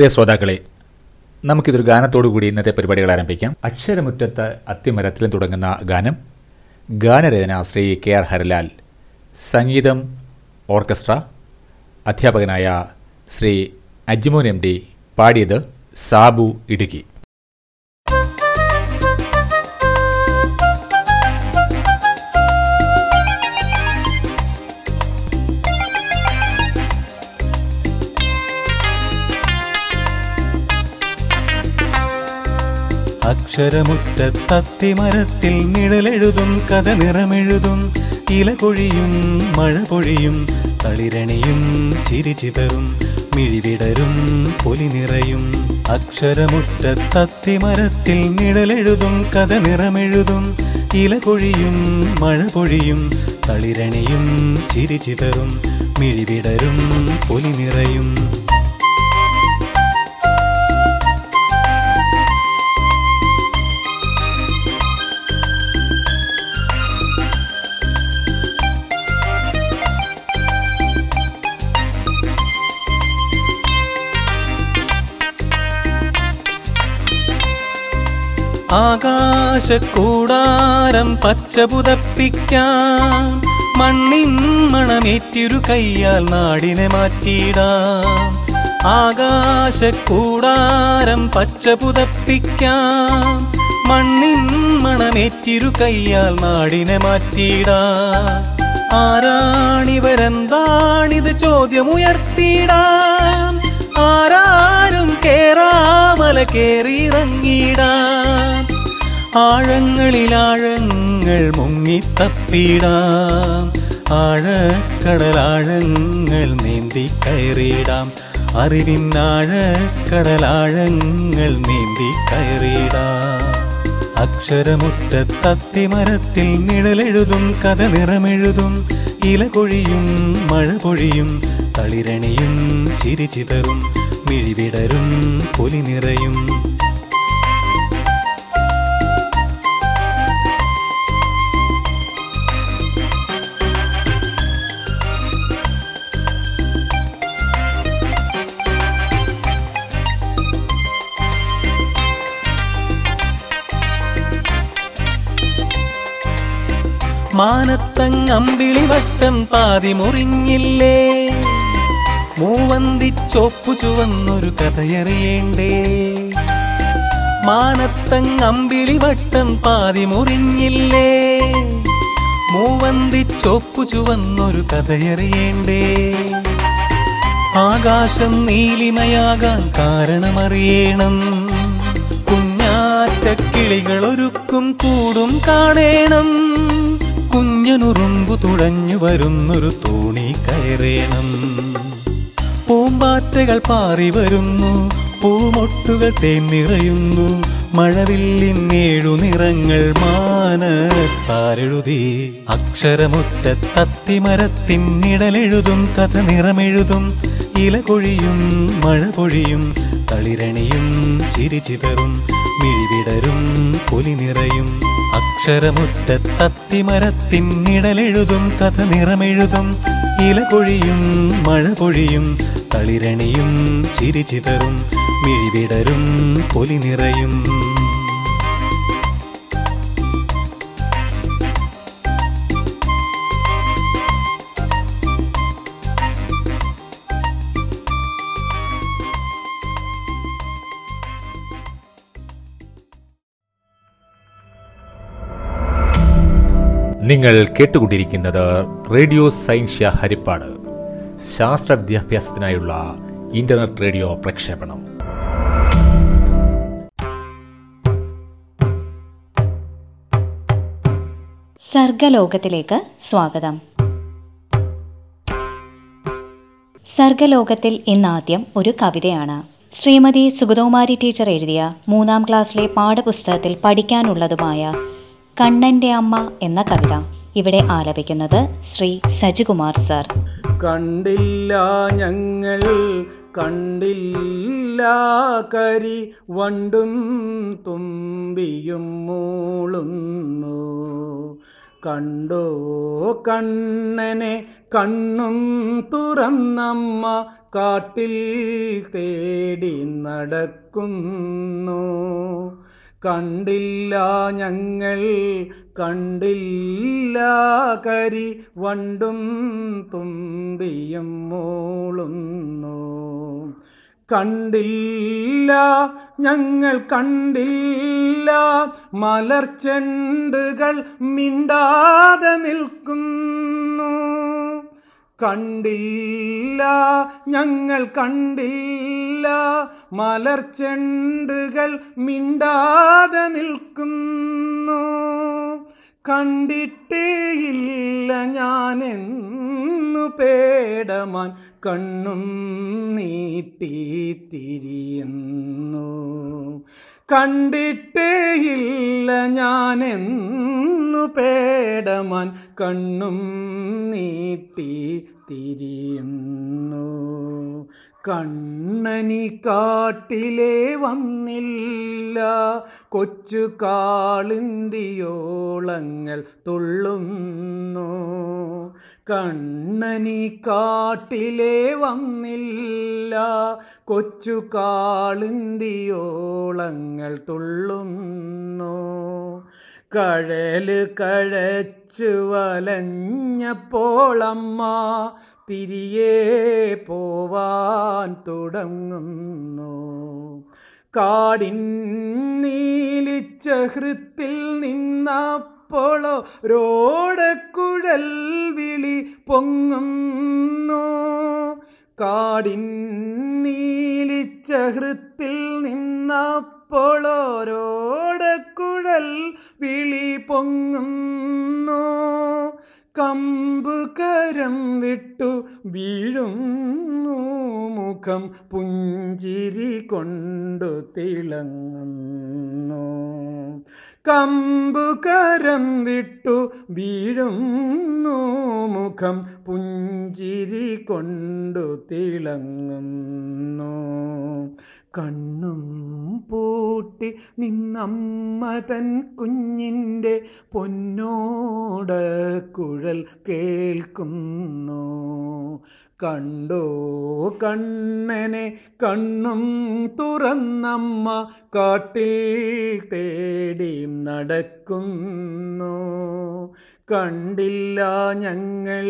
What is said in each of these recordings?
പ്രിയ ശ്രോതാക്കളെ നമുക്കിതൊരു ഗാനത്തോടു കൂടി ഇന്നത്തെ പരിപാടികൾ ആരംഭിക്കാം. അക്ഷരമുറ്റത്ത് അത്തിമരത്തിലും തുടങ്ങുന്ന ഗാനം ഗാനരചന ശ്രീ കെ ആർ ഹരലാൽ സംഗീതം ഓർക്കസ്ട്ര അധ്യാപകനായ ശ്രീ അജ്മോൻ എം ഡി പാടിയത് സാബു ഇടുക്കി. അക്ഷരമുറ്റത്തത്തിമരത്തിൽ നിഴലെഴുതും കഥ നിറമെഴുതും ഇല പൊഴിയും മഴ പൊഴിയും തളിരണിയും ചിരിചിതറും മിഴിവിടരും പൊലി നിറയും അക്ഷരമുറ്റത്തത്തിമരത്തിൽ നിഴലെഴുതും കഥ നിറമെഴുതും ഇല പൊഴിയും മഴ പൊഴിയും തളിരണിയും ചിരിചിതറും മിഴിവിടരും പൊലി നിറയും ആകാശക്കൂടാരം പച്ചപുതപ്പിക്കാം. മണ്ണിൻ മണമേറ്റിരു കയ്യാൽ നാടിനെ മാറ്റിയിടാം. ആകാശക്കൂടാരം പച്ചപുതപ്പിക്കാം. മണ്ണിൻ മണമേറ്റിരു കയ്യാൽ നാടിനെ മാറ്റിയിടാം. ആരാണിവരെന്താണിത് ചോദ്യമുയർത്തിയിടാം. ആരാരും കേറാമല കേറിയിറങ്ങിയിടാം. ആഴങ്ങളിൽ ആഴങ്ങൾ മുങ്ങിത്തപ്പിടാം. ആഴക്കടലാഴങ്ങൾ നീന്തി കയറിയിടാം. അറിവിൻ ആഴക്കടലാഴങ്ങൾ നീന്തി കയറിയിടാം. അക്ഷരമുറ്റത്തത്തിമരത്തിൽ നിഴലെഴുതും കഥ നിറമെഴുതും ഇല കൊഴിയും മഴ പൊഴിയും തളിരണിയും ചിരിചിതറും മിഴിവിടരും പൊലി നിറയും മാനത്തങ്ങമ്പിളി വട്ടം പാതി മുറിഞ്ഞില്ലേ മൂവന്തിച്ചോപ്പു ചുവന്നൊരു കഥയറിയേണ്ടേ? മാനത്തങ്ങമ്പിളി വട്ടം പാതി മുറിഞ്ഞില്ലേ മൂവന്തിച്ചോപ്പു ചുവന്നൊരു കഥയറിയേണ്ടേ? ആകാശം നീലിമയാകാൻ കാരണമറിയണം. കുഞ്ഞാറ്റക്കിളികളൊരുക്കും കൂടും കാണേണം. കുഞ്ഞനുറുമ്പു തുഴഞ്ഞു വരുന്നൊരു തോണി കയറേണം. പൂമ്പാറ്റകൾ പാറി വരുന്നു പൂമൊട്ടുകൾ തേൻ നിറയുന്നു മഴവില്ലിൻ ഏഴു നിറങ്ങൾ മാനത്താരെഴുതി. അക്ഷരമുറ്റത്തത്തിമരത്തിൻ നിഴലെഴുതും കഥ നിറമെഴുതും ഇല കൊഴിയും മഴ പൊഴിയും തളിരണിയും ചിരിചിതറും മിഴിവിടരും പൊലി നിറയും അക്ഷരമുറ്റത്തത്തിമരത്തിൻ നിഴലെഴുതും കഥ നിറമെഴുതും ഇല പൊഴിയും മഴ പൊഴിയും തളിരണിയും ചിരിചിതറും മിഴിവിടരും പൊലി നിറയും നിങ്ങൾ കേട്ടുകൊണ്ടിരിക്കുന്നത് റേഡിയോ സയൻഷ്യ ഹരിപ്പാട്. ശാസ്ത്ര വിദ്യാഭ്യാസത്തിനായുള്ള ഇന്റർനെറ്റ് റേഡിയോ പ്രക്ഷേപണം. സർഗലോകത്തിലേക്ക് സ്വാഗതം. സർഗലോകത്തിൽ ഇന്നാദ്യം ഒരു കവിതയാണ്. ശ്രീമതി സുഗതകുമാരി ടീച്ചർ എഴുതിയ മൂന്നാം ക്ലാസ്സിലെ പാഠപുസ്തകത്തിൽ പഠിക്കാനുള്ളതുമായ കണ്ണന്റെ അമ്മ എന്ന കവിത ഇവിടെ ആലപിക്കുന്നത് ശ്രീ സജികുമാർ സർ. കണ്ടില്ല ഞങ്ങൾ കണ്ടില്ല കരി വണ്ടും തുമ്പിയും മൂളുന്നു. കണ്ടോ കണ്ണനെ കണ്ണും തുറന്നമ്മ കാട്ടിൽ തേടി നടക്കുന്നു. കണ്ടില്ല ഞങ്ങൾ കണ്ടില്ല കരി വണ്ടും തുമ്പിയും മൂളുന്നു. കണ്ടില്ല ഞങ്ങൾ കണ്ടില്ല മലർച്ചെണ്ടുകൾ മിണ്ടാതെ നിൽക്കുന്നു. കണ്ടില്ല ഞങ്ങൾ കണ്ടില്ല. മലർച്ചെണ്ടുകൾ മിണ്ടാതെ നിൽക്കുന്നു. കണ്ടിട്ടേയില്ല എന്നു പേടമാൻ കണ്ണും നീട്ടി തിരിയുന്നു. കണ്ടിട്ടേയില്ല ഞാനെന്നു പേടമാൻ കണ്ണും നീട്ടി തിരിയുന്നു. കണ്ണനി കാട്ടിലേ വന്നില്ല. കൊച്ചു കാളിന്തിയോളങ്ങൾ തുള്ളുന്നു. കണ്ണനി കാട്ടിലെ വന്നില്ല. കൊച്ചു കാളിന്തിയോളങ്ങൾ തുള്ളുന്നു. കഴൽ കഴച്ചു വലഞ്ഞപ്പോളമ്മ തിരിയെ പോവാൻ തുടങ്ങുന്നു. കാടിൻ നീലിച്ച ഹൃത്തിൽ നിന്നപ്പോളോ രോടക്കുഴൽ വിളി പൊങ്ങുന്നു. കാടിൻ നീലിച്ച ഹൃത്തിൽ നിന്നപ്പോളോരോടക്കുഴൽ വിളി പൊങ്ങുന്നു. കമ്പുകരം വിട്ടു വീഴുന്നു മുഖം പുഞ്ചിരി കൊണ്ടു തിളങ്ങുന്നു. കമ്പുകരം വിട്ടു വീഴുന്നു മുഖം പുഞ്ചിരി കൊണ്ടു തിളങ്ങുന്നു. കണ്ണും പൂട്ടി നിന്നമ്മ തൻ കുഞ്ഞിന്റെ പൊന്നോട കുഴൽ കേൾക്കുന്നു. കണ്ടോ കണ്ണനെ കണ്ണും തുറന്നമ്മ കാട്ടിൽ തേടി നടക്കുന്നു. കണ്ടില്ല ഞങ്ങൾ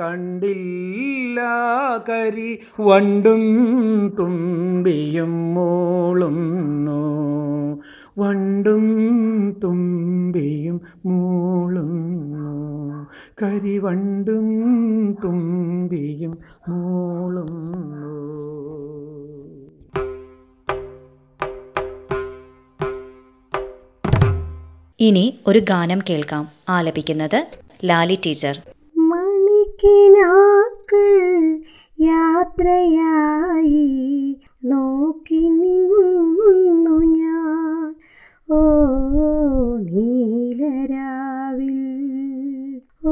കണ്ടില്ല കരി. വണ്ടും തുമ്പിയും മൂളുന്നു. വണ്ടും തുമ്പിയും മൂളുന്നു. കരിവണ്ടും തുമ്പിയും മൂളുന്നു. ഇനി ഒരു ഗാനം കേൾക്കാം. ആലപിക്കുന്നത് ലാലി ടീച്ചർ. മണിക്കിനാക്കൾ യാത്രയായി നോക്കി നിന്നു ഞാൻ. ഓ നീലരാവിൽ ഓ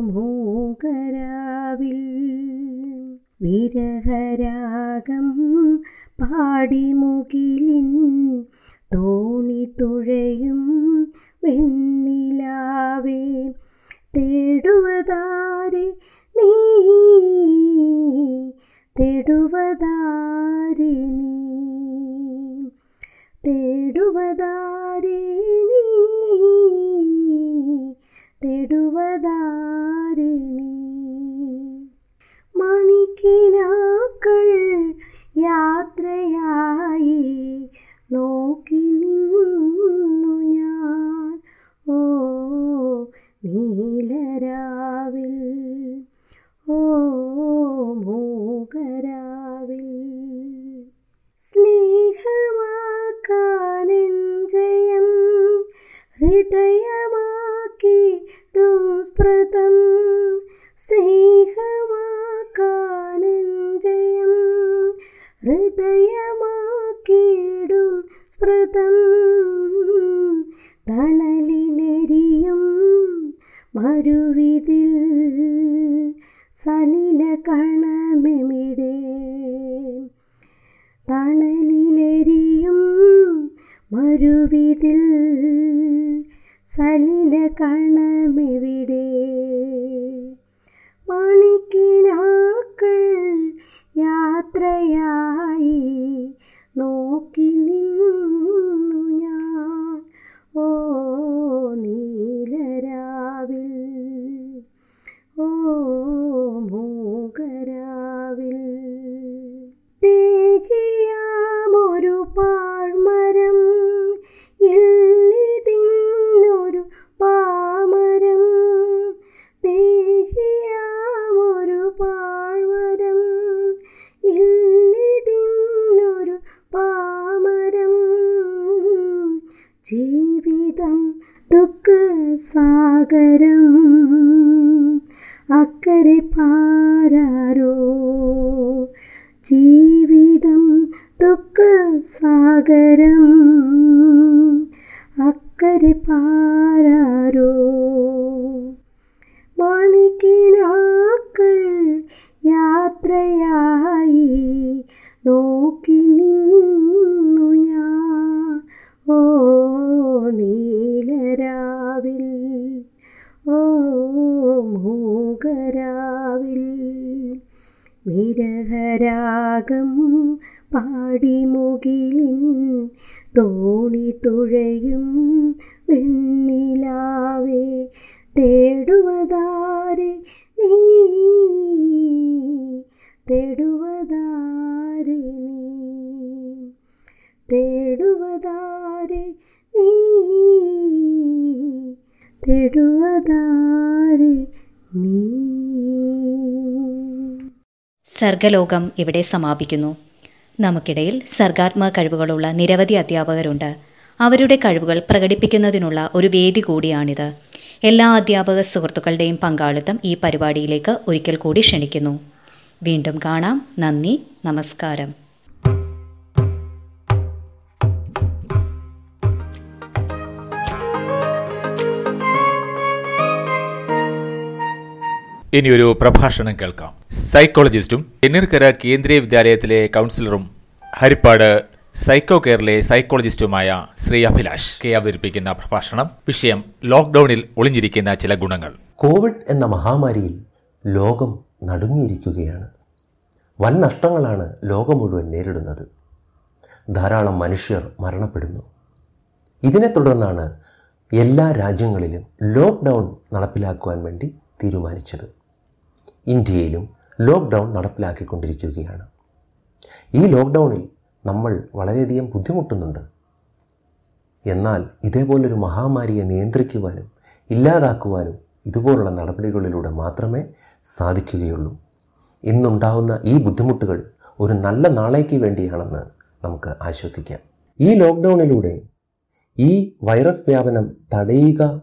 മൂകരാവിൽ വിരഹരാഗം പാടിമുകിലിൻ തോണി തുഴയും വെണ്ണിലാവേ. തേടുവതാരെ നീ തേടുവതാരെ നീ. തേടുവതാരെ നീ തേടുവതാരെ നീ. മണിക്കിനാക്കൾ യാത്രയായി നോക്കി നിന്നു ഞാൻ. ഓ നീലരാവിൽ. ഓ മൂകരാവിൽ സ്നേഹമാക്കാനൻ ജയം ഹൃദയമാക്കിടും സ്മൃതം. സ്നേഹമാക്കാനൻ ജയം ഹൃദയമാക്കിടും സ്മൃതം. തണലിലെരിയും മരുവിതിൽ സലില കണമെവിടെ തണലിലെരിയും മരുവിതിൽ സലില കണമെവിടെ? മണിക്കിനാക്കൾ യാത്രയായി നോക്കി നിന്നു ഞാൻ. ഓ നീലരാവിൽ. ഓ മൂകരാവിൽ. തേകിയാമൊരു പാഴ്മരം कर സർഗലോകം ഇവിടെ സമാപിക്കുന്നു. നമുക്കിടയിൽ സർഗാത്മക കഴിവുകളുള്ള നിരവധി അധ്യാപകരുണ്ട്. അവരുടെ കഴിവുകൾ പ്രകടിപ്പിക്കുന്നതിനുള്ള ഒരു വേദി കൂടിയാണിത്. എല്ലാ അധ്യാപക സുഹൃത്തുക്കളുടെയും പങ്കാളിത്തം ഈ പരിപാടിയിലേക്ക് ഒരിക്കൽ കൂടി ക്ഷണിക്കുന്നു. വീണ്ടും കാണാം. നന്ദി. നമസ്കാരം. ഇനിയൊരു പ്രഭാഷണം കേൾക്കാം. സൈക്കോളജിസ്റ്റും തെന്നീർക്കര കേന്ദ്രീയ വിദ്യാലയത്തിലെ കൗൺസിലറും ഹരിപ്പാട് സൈക്കോ കെയറിലെ സൈക്കോളജിസ്റ്റുമായ ശ്രീ അഭിലാഷ് കെ അവതരിപ്പിക്കുന്ന പ്രഭാഷണം. വിഷയം ലോക്ക്ഡൌണിൽ ഒളിഞ്ഞിരിക്കുന്ന ചില ഗുണങ്ങൾ. കോവിഡ് എന്ന മഹാമാരിയിൽ ലോകം നടുങ്ങിയിരിക്കുകയാണ്. വൻ നഷ്ടങ്ങളാണ് ലോകം മുഴുവൻ നേരിടുന്നത്. ധാരാളം മനുഷ്യർ മരണപ്പെടുന്നു. ഇതിനെ തുടർന്നാണ് എല്ലാ രാജ്യങ്ങളിലും ലോക്ക്ഡൗൺ നടപ്പിലാക്കുവാൻ വേണ്ടി തീരുമാനിച്ചത്. ഇന്ത്യയിലും ലോക്ക്ഡൗൺ നടപ്പിലാക്കിക്കൊണ്ടിരിക്കുകയാണ്. ഈ ലോക്ക്ഡൗണിൽ നമ്മൾ വളരെയധികം ബുദ്ധിമുട്ടുന്നുണ്ട്. എന്നാൽ ഇതേപോലൊരു മഹാമാരിയെ നിയന്ത്രിക്കുവാനും ഇല്ലാതാക്കുവാനും ഇതുപോലുള്ള നടപടികളിലൂടെ മാത്രമേ സാധിക്കുകയുള്ളൂ. ഇന്നുണ്ടാവുന്ന ഈ ബുദ്ധിമുട്ടുകൾ ഒരു നല്ല നാളേക്ക് വേണ്ടിയാണെന്ന് നമുക്ക് ആശ്വസിക്കാം. ഈ ലോക്ക്ഡൗണിലൂടെ ഈ വൈറസ് വ്യാപനം തടയുക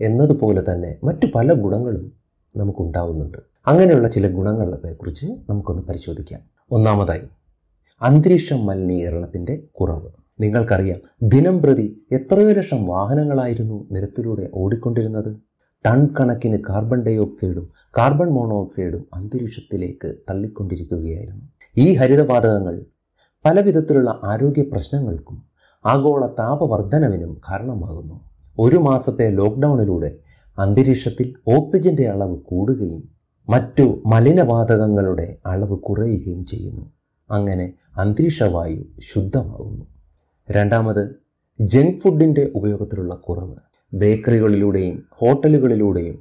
എന്നതുപോലെ തന്നെ മറ്റു പല ഗുണങ്ങളും നമുക്കുണ്ടാവുന്നുണ്ട്. അങ്ങനെയുള്ള ചില ഗുണങ്ങളെ കുറിച്ച് നമുക്കൊന്ന് പരിശോധിക്കാം. ഒന്നാമതായി അന്തരീക്ഷ മലിനീകരണത്തിന്റെ കുറവ്. നിങ്ങൾക്കറിയാം ദിനം പ്രതി എത്രയോ ലക്ഷം വാഹനങ്ങളായിരുന്നു നിരത്തിലൂടെ ഓടിക്കൊണ്ടിരുന്നത്. ടൺ കണക്കിന് കാർബൺ ഡൈ ഓക്സൈഡും കാർബൺ മോണോക്സൈഡും അന്തരീക്ഷത്തിലേക്ക് തള്ളിക്കൊണ്ടിരിക്കുകയായിരുന്നു. ഈ ഹരിതവാതകങ്ങൾ പല വിധത്തിലുള്ള ആരോഗ്യ പ്രശ്നങ്ങൾക്കും ആഗോള താപവർദ്ധനവിനും കാരണമാകുന്നു. ഒരു മാസത്തെ ലോക്ക്ഡൗണിലൂടെ അന്തരീക്ഷത്തിൽ ഓക്സിജന്റെ അളവ് കൂടുകയും മറ്റു മലിനവാതകങ്ങളുടെ അളവ് കുറയുകയും ചെയ്യുന്നു. അങ്ങനെ അന്തരീക്ഷവായു ശുദ്ധമാകുന്നു. രണ്ടാമത് ജങ്ക് ഫുഡിന്റെ ഉപയോഗത്തിലുള്ള കുറവ്. ബേക്കറികളിലൂടെയും ഹോട്ടലുകളിലൂടെയും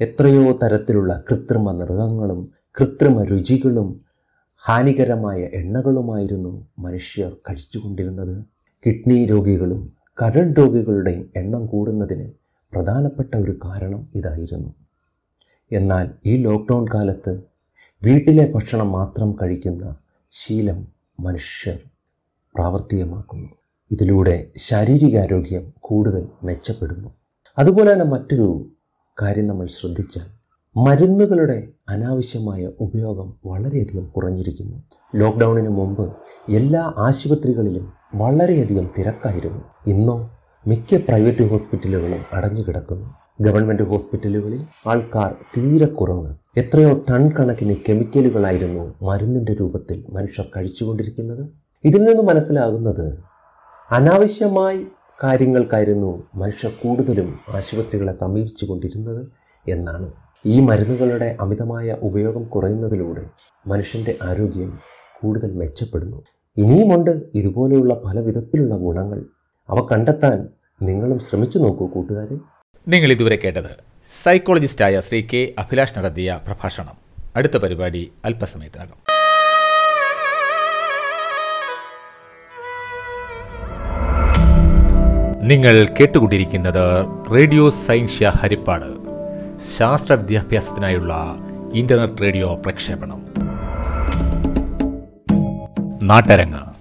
എത്രയോ തരത്തിലുള്ള കൃത്രിമ നിറങ്ങളും കൃത്രിമ രുചികളും ഹാനികരമായ എണ്ണകളുമായിരുന്നു മനുഷ്യർ കഴിച്ചുകൊണ്ടിരുന്നത്. കിഡ്നി രോഗികളും കരൾ രോഗികളുടെയും എണ്ണം കൂടുന്നതിന് പ്രധാനപ്പെട്ട ഒരു കാരണം ഇതായിരുന്നു. എന്നാൽ ഈ ലോക്ക്ഡൗൺ കാലത്ത് വീട്ടിലെ ഭക്ഷണം മാത്രം കഴിക്കുന്ന ശീലം മനുഷ്യർ പ്രാവർത്തികമാക്കുന്നു. ഇതിലൂടെ ശാരീരികാരോഗ്യം കൂടുതൽ മെച്ചപ്പെടുന്നു. അതുപോലെ തന്നെ മറ്റൊരു കാര്യം നമ്മൾ ശ്രദ്ധിച്ചാൽ മരുന്നുകളുടെ അനാവശ്യമായ ഉപയോഗം വളരെയധികം കുറഞ്ഞിരിക്കുന്നു. ലോക്ക്ഡൗണിന് മുമ്പ് എല്ലാ ആശുപത്രികളിലും വളരെയധികം തിരക്കായിരുന്നു. ഇന്നോ മിക്ക പ്രൈവറ്റ് ഹോസ്പിറ്റലുകളും അടഞ്ഞു കിടക്കുന്നു ഗവൺമെന്റ് ഹോസ്പിറ്റലുകളിൽ ആൾക്കാർ തീരെ കുറവ്. എത്രയോ ടൺ കണക്കിന് കെമിക്കലുകളായിരുന്നു മരുന്നിന്റെ രൂപത്തിൽ മനുഷ്യർ കഴിച്ചുകൊണ്ടിരിക്കുന്നത്. ഇതിൽ നിന്ന് മനസ്സിലാകുന്നത് അനാവശ്യമായി കാര്യങ്ങൾക്കായിരുന്നു മനുഷ്യർ കൂടുതലും ആശുപത്രികളെ സമീപിച്ചു കൊണ്ടിരുന്നത് എന്നാണ്. ഈ മരുന്നുകളുടെ അമിതമായ ഉപയോഗം കുറയുന്നതിലൂടെ മനുഷ്യന്റെ ആരോഗ്യം കൂടുതൽ മെച്ചപ്പെടുന്നു. ഇനിയുമുണ്ട് ഇതുപോലെയുള്ള പല വിധത്തിലുള്ള ഗുണങ്ങൾ. അവ കണ്ടെത്താൻ നിങ്ങളും ശ്രമിച്ചു നോക്കൂ കൂട്ടുകാരെ. നിങ്ങൾ ഇതുവരെ കേട്ടത് സൈക്കോളജിസ്റ്റായ ശ്രീ കെ അഭിലാഷ് നടത്തിയ പ്രഭാഷണം. അടുത്ത പരിപാടി അല്പസമയത്തിനകം. നിങ്ങൾ കേട്ടുകൊണ്ടിരിക്കുന്നത് റേഡിയോ സയൻഷ്യ ഹരിപ്പാട് ശാസ്ത്ര വിദ്യാഭ്യാസത്തിനായുള്ള ഇന്റർനെറ്റ് റേഡിയോ പ്രക്ഷേപണം. നാട്ടരങ്ങ്.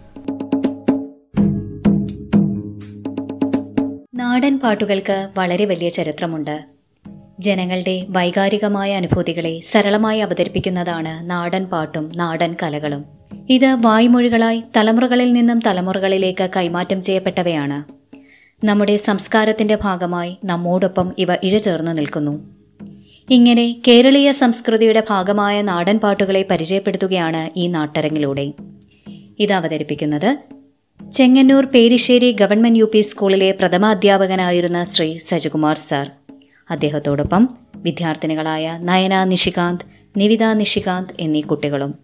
നാടൻ പാട്ടുകൾക്ക് വളരെ വലിയ ചരിത്രമുണ്ട്. ജനങ്ങളുടെ വൈകാരികമായ അനുഭൂതികളെ സരളമായി അവതരിപ്പിക്കുന്നതാണ് നാടൻ പാട്ടും നാടൻ കലകളും. ഇത് വായ്മൊഴികളായി തലമുറകളിൽ നിന്നും തലമുറകളിലേക്ക് കൈമാറ്റം ചെയ്യപ്പെട്ടവയാണ്. നമ്മുടെ സംസ്കാരത്തിന്റെ ഭാഗമായി നമ്മോടൊപ്പം ഇവ ഇഴചേർന്ന് നിൽക്കുന്നു. ഇങ്ങനെ കേരളീയ സംസ്കൃതിയുടെ ഭാഗമായ നാടൻ പാട്ടുകളെ പരിചയപ്പെടുത്തുകയാണ് ഈ നാട്ടരങ്ങിലൂടെ. ഇത് അവതരിപ്പിക്കുന്നത് Chengannur Perissery government U P സ്കൂളിലെ പ്രഥമാധ്യാപകനായിരുന്ന ശ്രീ സജികുമാർ സാർ. അദ്ദേഹത്തോടൊപ്പം വിദ്യാർത്ഥിനികളായ നയന നിഷികാന്ത് നിവിത നിഷികാന്ത് എന്നീ കുട്ടികളും.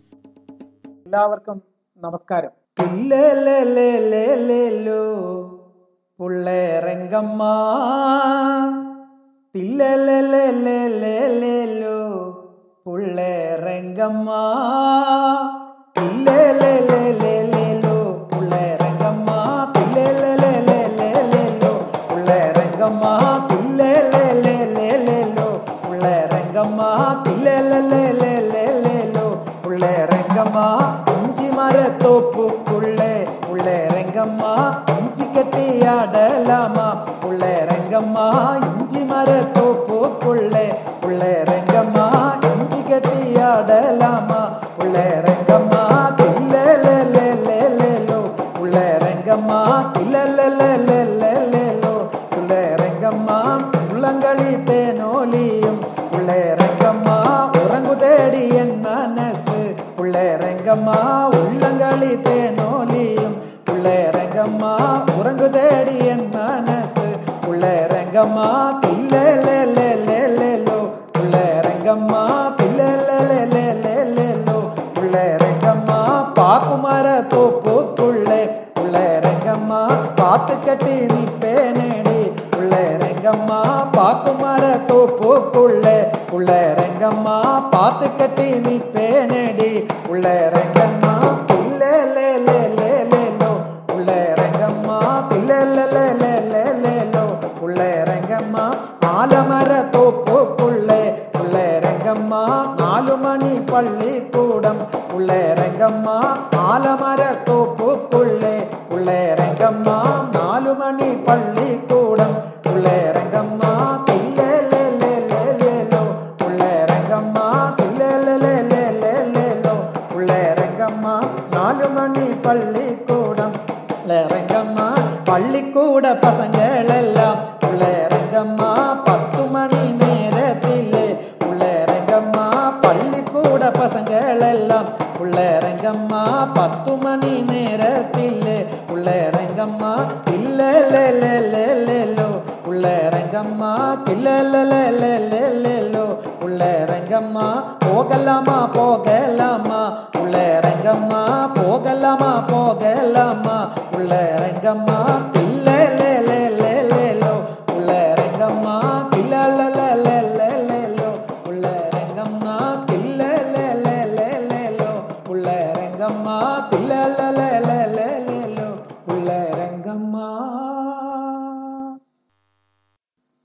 എല്ലാവർക്കും നമസ്കാരം. പുള്ളേരംഗമ്മ തില്ലേലേലേലേലേലോ പുള്ളേരംഗമ്മ ரெங்கம்மா இஞ்சி மர தோப்புக்குள்ளே உள்ளே ரெங்கம்மா இஞ்சி கட்டி ஆடலாமா உள்ளே ரெங்கம்மா இஞ்சி மர தோப்புக்குள்ளே உள்ளே ரெங்கம்மா இஞ்சி கட்டி ஆடலாமா உள்ளே ரெங்கம்மா கில்லோ உள்ளே ரெங்கம்மா கில்லல்ல പുള്ളേരംഗമ്മ തില്ലേലേലേലേലേലോ പുള്ളേരംഗമ്മ തില്ലേലേലേലേലേലോ പുള്ളേരംഗമ്മ പാക്കുമര തോപ്പുക്കുള്ളേ പുള്ളേരംഗമ്മ പാത്ത് കെട്ടി നിപ്പേനേടി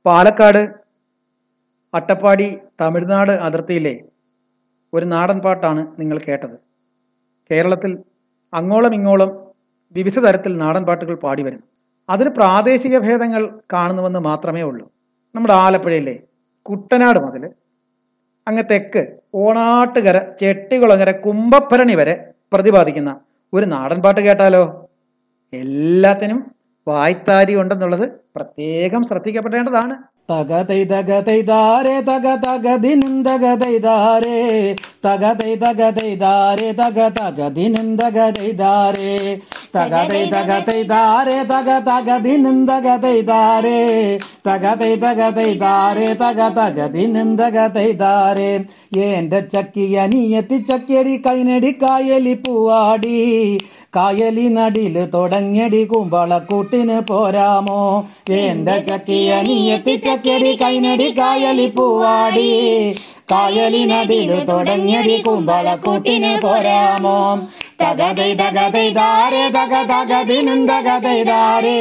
പാലക്കാട് അട്ടപ്പാടി തമിഴ്നാട് അതിർത്തിയിലെ ഒരു നാടൻ പാട്ടാണ് നിങ്ങൾ കേട്ടത്. കേരളത്തിൽ അങ്ങോളം ഇങ്ങോളം വിവിധ തരത്തിൽ നാടൻ പാട്ടുകൾ പാടി വരുന്നു അതിന് പ്രാദേശിക ഭേദങ്ങൾ കാണുന്നുവെന്ന് മാത്രമേ ഉള്ളൂ. നമ്മുടെ ആലപ്പുഴയിലെ കുട്ടനാട് മുതൽ അങ്ങ് തെക്ക് ഓണാട്ടുകര ചെട്ടികുളങ്ങര കുംഭഭരണി വരെ പ്രതിപാദിക്കുന്ന ഒരു നാടൻ പാട്ട് കേട്ടാലോ? എല്ലാത്തിനും വായ്ത്താരി ഉണ്ടെന്നുള്ളത് പ്രത്യേകം ശ്രദ്ധിക്കപ്പെടേണ്ടതാണ്. തകതൈ തകതൈതാരേ തക തകദിനും തകതൈതാരേ തകതൈ തകതൈതാരേ തക തകദിനും തകതൈതാരേ തകതൈ തകതൈതാരേ തക തകദിനും തകതൈതാരേ തകതൈ തകതൈതാരേ തക തകദിനും തകതൈതാരേ എന്റെ ചക്കിയ നീയത്തി ചക്കിയടി കൈനടി കായലി പൂവാടി. കായലി നടിൽ തുടങ്ങിയടി കുമ്പളക്കൂട്ടിന് പോരാമോ? വേണ്ട ചക്കിയ നീയത്തി ചക്കിയടി കൈനടി കായലി പൂവാടി. കായലി നടിൽ തുടങ്ങിയടി കുമ്പളക്കൂട്ടിന് പോരാമോ? തകതൈ തകതൈതാരേ തക തകദിനും തകതൈതാരേ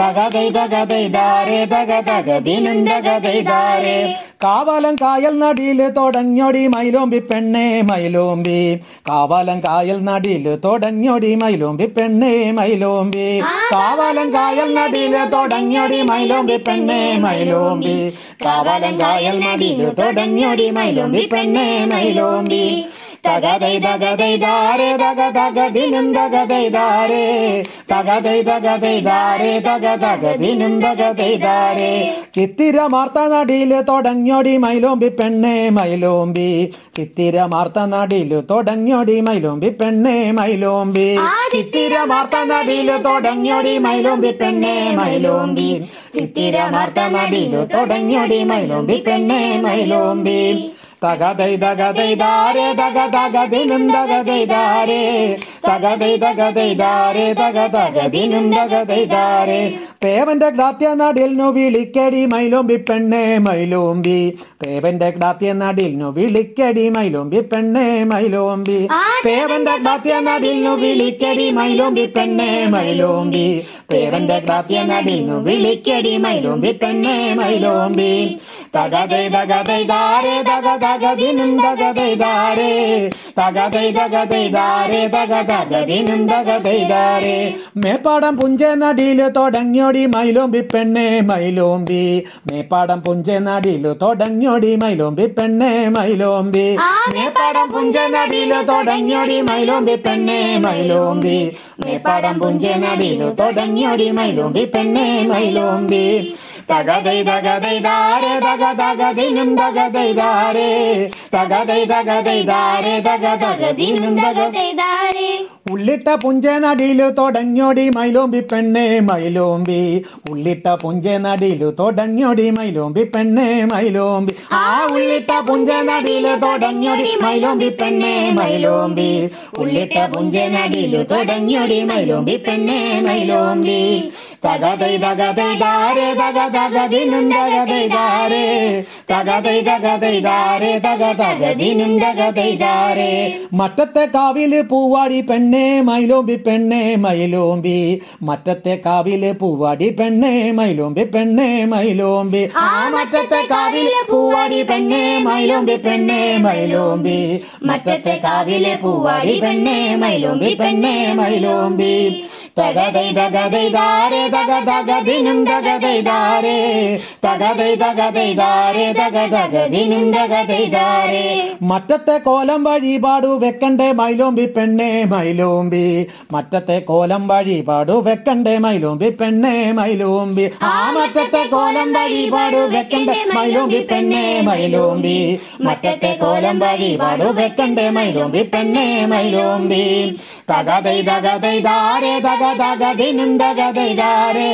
തകതൈ തകതൈതാരേ തക തകദിനും തകതൈതാരേ കാവലം കായൽ നടിയിൽ തുടങ്ങിയൊടി മൈലോമ്പി പെണ്ണേ മൈലോമ്പി കാവലം കായൽ നടിയിൽ തുടങ്ങിയൊടി മൈലോമ്പി പെണ്ണേ മൈലോമ്പി കാവലം കായൽ നടിയിൽ തുടങ്ങിയൊടി മൈലോമ്പി പെണ്ണേ മൈലോമ്പി കാവലം കായൽ നടിയിൽ തുടങ്ങിയൊടി മൈലോമ്പി പെണ്ണേ മൈലോമ്പി തകതൈ തകതൈ ദാരേ തക തകദിനും തകതൈ ദാരേ. തകതൈ തകതൈ ദാരേ തക തകദിനും തകതൈ ദാരേ. ചിത്തിര മാർത്ത നടിയിൽ തുടങ്ങിയോടി മൈലോമ്പി പെണ്ണേ മൈലോമ്പി. ചിത്തിര മാർത്ത നടിയിൽ തുടങ്ങിയോടി മൈലോമ്പി പെണ്ണേ മൈലോമ്പി. ചിത്തിര മാർത്ത നടിയിൽ തുടങ്ങിയോടി മൈലോമ്പി പെണ്ണേ മൈലോമ്പി. ചിത്തിര മാർത്ത നടിയിൽ തുടങ്ങിയോടി മൈലോമ്പി പെണ്ണേ മൈലോമ്പി. തകതൈ തകതൈ ദാരേ തക തകദിനും തകതൈ ദാരേ. തകതൈ തകതൈ ദാരേ തക തകദിനും തകതൈ ദാരേ. തേവന്റെ ഗ്രാത്യ നടിൽനു വിളിക്കടി മൈലോമ്പി പെണ്ണേ മൈലോമ്പി. തേവന്റെ ഗ്രാത്യ നടിൽനു വിളിക്കടി മൈലോമ്പി പെണ്ണേ മൈലോമ്പി. തേവന്റെ ഗ്രാത്യ നടിൽനു വിളിക്കടി മൈലോമ്പി പെണ്ണേ മൈലോമ്പി. തേവന്റെ ഗ്രാത്യ നടിൽനു വിളിക്കടി മൈലോമ്പി പെണ്ണേ മൈലോമ്പി. തകതൈ തകതൈ ദാരേ തക തകദിനും തകതൈ ദാരേ തകതൈ തകതൈ ദാരേ തക മേപ്പാടം പുഞ്ച നടിയിൽ തുടങ്ങിയോടി മൈലോമ്പി പെണ്ണേ മൈലോമ്പി. മേപ്പാടം പുഞ്ച നടിയിൽ തുടങ്ങിയോടി മൈലോമ്പി പെണ്ണേ മൈലോമ്പി. മേപ്പാടം പുഞ്ച നടിയിൽ തുടങ്ങിയോടി മൈലോമ്പി പെണ്ണേ മൈലോമ്പി. മേപ്പാടം പുഞ്ച നടിയിൽ തുടങ്ങിയോടി മൈലോമ്പി പെണ്ണേ മൈലോമ്പി. തകതൈ തകതൈ ദാരേ തക തകതിനും തകതൈ ദാരേ തകതൈ തകതൈ ദാരേ തക തകതിനും തകതൈ ഉള്ളിട്ട പുഞ്ച നടിയിലു തുടങ്ങിയോടി മൈലോമ്പി പെണ്ണേ മൈലോമ്പി. ഉള്ളിട്ട പുഞ്ച നടിയിലു തുടങ്ങിയോടി മൈലോമ്പി പെണ്ണേ മൈലോമ്പി. ആ ഉള്ളിട്ട പുഞ്ച നടിയിലു തുടങ്ങിയോടി മൈലോമ്പി പെണ്ണേ മൈലോമ്പി. ഉള്ളിട്ട പുഞ്ച നടിയിലു തുടങ്ങിയോടി മൈലോമ്പി പെണ്ണേ മൈലോമ്പി. തകതൈ തകതൈ ദാരേ തക തകദിനും തകതൈ ദാരേ തകതൈ തകതൈ ദാരേ തക തകദിനും തകതൈ ദാരേ മറ്റത്തെ കാവിൽ പൂവാടി പെണ്ണേ മൈലോമ്പി പെണ്ണേ മൈലോമ്പി മറ്റത്തെ കാവിൽ പൂവാടി പെണ്ണേ മൈലോമ്പി പെണ്ണേ മൈലോമ്പി ആ മറ്റത്തെ കാവിൽ പൂവാടി പെണ്ണേ മൈലോമ്പി പെണ്ണേ മൈലോമ്പി മറ്റത്തെ കാവിലെ പൂവാടി പെണ്ണേ മൈലോമ്പി പെണ്ണേ മൈലോമ്പി തകതൈ തകതൈതാരേ തക തകതിനും തകതൈതാരേ തകതൈ തകതൈതാരേ തക തകതിനും തകതൈതാരേ. മറ്റത്തെ കോലം വഴിപാടു വെക്കണ്ടേ മൈലോമ്പി പെണ്ണേ മൈലോമ്പി. മറ്റത്തെ കോലം വഴിപാടു വെക്കണ്ടേ മൈലോമ്പി പെണ്ണേ മൈലോമ്പി. ആ മറ്റത്തെ കോലം വഴിപാടു വെക്കണ്ടേ മൈലോമ്പി പെണ്ണേ മൈലോമ്പി. മറ്റത്തെ കോലം വഴിപാടു വെക്കണ്ടേ മൈലോമ്പി പെണ്ണേ മൈലോമ്പി. തകതൈ തകതൈതാരേ തക തകതൈതാരേ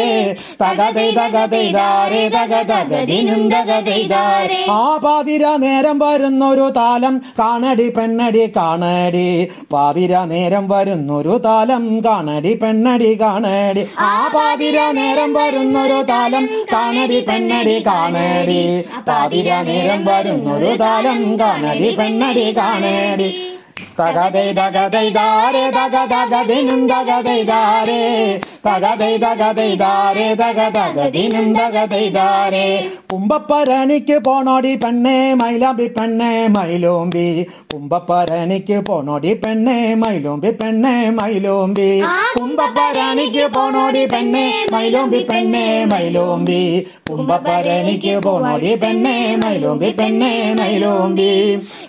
തക തകതിനും തകതൈതാരേ ആ പാതിര നേരം വരുന്നൊരു താലം കാണടി പെണ്ണടി കാണടി. പാതിര നേരം വരുന്നൊരു താലം കാണടി പെണ്ണടി കാണടി. ആ പാതിര നേരം വരുന്നൊരു താലം കാണടി പെണ്ണടി കാണടി. പാതിര നേരം വരുന്നൊരു താലം കാണടി പെണ്ണടി കാണടി. തകതൈ തകതൈതാരേ തക തകതിനും തകതൈതാരേ തകതൈ തകതൈതാരേ തകതൈതാരേ കുമ്പപ്പരണിക്ക് പോണോടി പെണ്ണേ മൈലാമ്പി പെണ്ണേ മൈലോമ്പി. കുമ്പപ്പരണിക്ക് പോണോടി പെണ്ണേ മൈലോമ്പി പെണ്ണേ മൈലോമ്പി. കുമ്പപ്പരണിക്ക് പോണോടി പെണ്ണേ മൈലോമ്പി പെണ്ണേ മൈലോമ്പി. കുമ്പപ്പരണിക്ക് പോണോടി പെണ്ണേ മൈലോമ്പി പെണ്ണേ മൈലോമ്പി.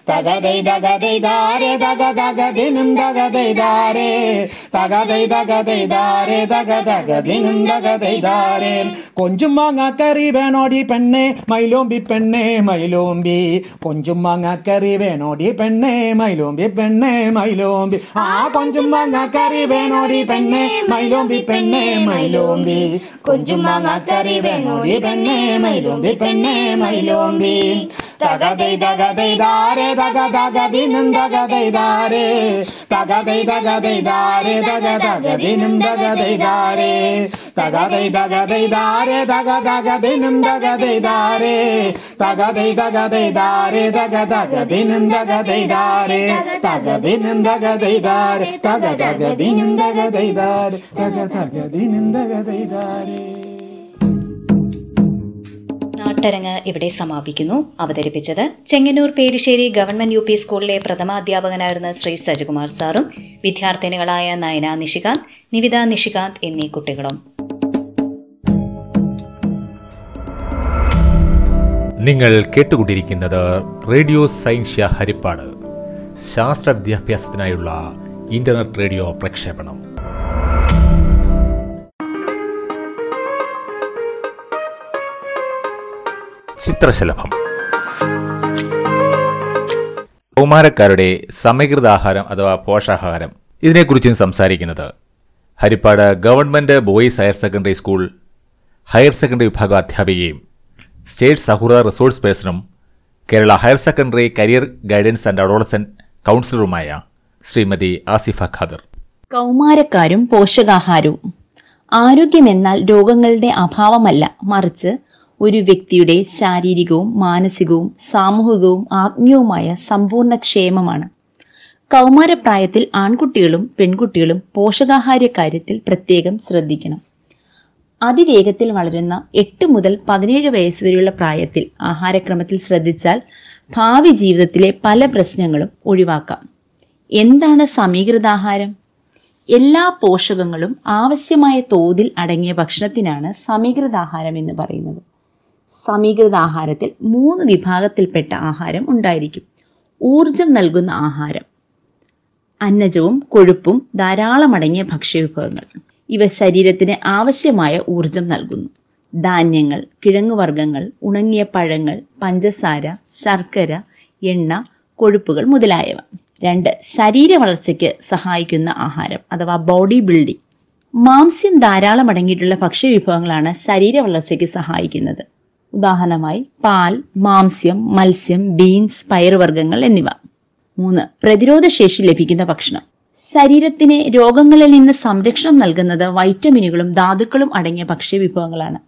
തകതൈ തകതൈതാരേ തക തകതിനും തകതൈതാരേ തകതൈ തകതൈതാരേ തക തകതിനും തകതൈതാരേ കൊഞ്ചും മാങ്ങാക്കറി വേണോടി പെണ്ണേ മൈലോമ്പി പെണ്ണേ മൈലോമ്പി. കൊഞ്ചും മാങ്ങാക്കറി വേണോടി പെണ്ണേ മൈലോമ്പി പെണ്ണേ മൈലോമ്പി. ആ കൊഞ്ചും മാങ്ങാക്കറി വേണോടി പെണ്ണേ മൈലോമ്പി പെണ്ണേ മൈലോമ്പി. കൊഞ്ചും മാങ്ങാക്കറി വേണോടി പെണ്ണേ മൈലോമ്പി പെണ്ണേ മൈലോമ്പി. തകതൈ തകതൈതാരേ തക തകതിനും തകതൈതാരേ തകതൈ തകതൈതാരേ തക തകതിനും തകതൈതാരേ തകതൈ തകതൈതാരേ തക തകതിനും തകതൈതാരേ തകതൈ തകതൈതാരേ തക തകതിനും തകതൈതാരേ തകതിനും തകതൈതാരേ തക തകതിനും തകതൈതാരേ തക തകതിനും തകതൈതാരേ നാട്ടരങ്ങ് ഇവിടെ സമാപിക്കുന്നു. അവതരിപ്പിച്ചത് Chengannur Perissery government U P സ്കൂളിലെ പ്രഥമാധ്യാപകനായിരുന്ന ശ്രീ സജികുമാർ സാറും വിദ്യാർത്ഥിനികളായ നയന നിഷികാന്ത് നിവിത നിഷികാന്ത് എന്നീ കുട്ടികളും. നിങ്ങൾ കേട്ടുകൊണ്ടിരിക്കുന്നത് റേഡിയോ സയൻഷ്യ ഹരിപ്പാട്. ശാസ്ത്ര വിദ്യാഭ്യാസത്തിനായുള്ള ഇന്റർനെറ്റ് റേഡിയോ പ്രക്ഷേപണം. ചിത്രശലഭം. കൗമാരക്കാരുടെ സമീകൃതാഹാരം അഥവാ പോഷാഹാരം ഇതിനെക്കുറിച്ചും സംസാരിക്കുന്നത് Harippad government boys higher secondary school higher secondary വിഭാഗം അധ്യാപികയും സ്റ്റേറ്റ് സൗഹൃദ resource പേഴ്സണും Kerala higher secondary career guidance and adolescent കൗൺസിലറുമായ Shrimati Asifa Khader. കൗമാരക്കാരും പോഷകാഹാരവും. ആരോഗ്യമെന്നാൽ രോഗങ്ങളുടെ അഭാവമല്ല മറിച്ച് ഒരു വ്യക്തിയുടെ ശാരീരികവും മാനസികവും സാമൂഹികവും ആത്മീയവുമായ സമ്പൂർണ ക്ഷേമമാണ് കൗമാരപ്രായത്തിൽ ആൺകുട്ടികളും പെൺകുട്ടികളും പോഷകാഹാര കാര്യത്തിൽ പ്രത്യേകം ശ്രദ്ധിക്കണം. അതിവേഗത്തിൽ വളരുന്ന എട്ട് മുതൽ പതിനേഴ് വയസ്സ് വരെയുള്ള പ്രായത്തിൽ ആഹാരക്രമത്തിൽ ശ്രദ്ധിച്ചാൽ ഭാവി ജീവിതത്തിലെ പല പ്രശ്നങ്ങളും ഒഴിവാക്കാം. എന്താണ് സമീകൃതാഹാരം? എല്ലാ പോഷകങ്ങളും ആവശ്യമായ തോതിൽ അടങ്ങിയ ഭക്ഷണത്തിനാണ് സമീകൃതാഹാരം എന്ന് പറയുന്നത്. സമീകൃതാഹാരത്തിൽ മൂന്ന് വിഭാഗത്തിൽപ്പെട്ട ആഹാരം ഉണ്ടായിരിക്കും. ഊർജം നൽകുന്ന ആഹാരം. അന്നജവും കൊഴുപ്പും ധാരാളം അടങ്ങിയ ഭക്ഷ്യവിഭവങ്ങൾ. ഇവ ശരീരത്തിന് ആവശ്യമായ ഊർജം നൽകുന്നു. ധാന്യങ്ങൾ കിഴങ്ങുവർഗങ്ങൾ ഉണങ്ങിയ പഴങ്ങൾ പഞ്ചസാര ശർക്കര എണ്ണ കൊഴുപ്പുകൾ മുതലായവ. രണ്ട് ശരീര വളർച്ചയ്ക്ക് സഹായിക്കുന്ന ആഹാരം അഥവാ ബോഡി ബിൽഡിംഗ്. മാംസ്യം ധാരാളം അടങ്ങിയിട്ടുള്ള ഭക്ഷ്യവിഭവങ്ങളാണ് ശരീര വളർച്ചയ്ക്ക് സഹായിക്കുന്നത്. ഉദാഹരണമായി പാൽ മാംസ്യം മത്സ്യം ബീൻസ് പയറുവർഗങ്ങൾ എന്നിവ. മൂന്ന് പ്രതിരോധശേഷി ലഭിക്കുന്ന ഭക്ഷണം. ശരീരത്തിന് രോഗങ്ങളിൽ നിന്ന് സംരക്ഷണം നൽകുന്നത് വൈറ്റമിനുകളും ധാതുക്കളും അടങ്ങിയ ഭക്ഷ്യവിഭവങ്ങളാണ്.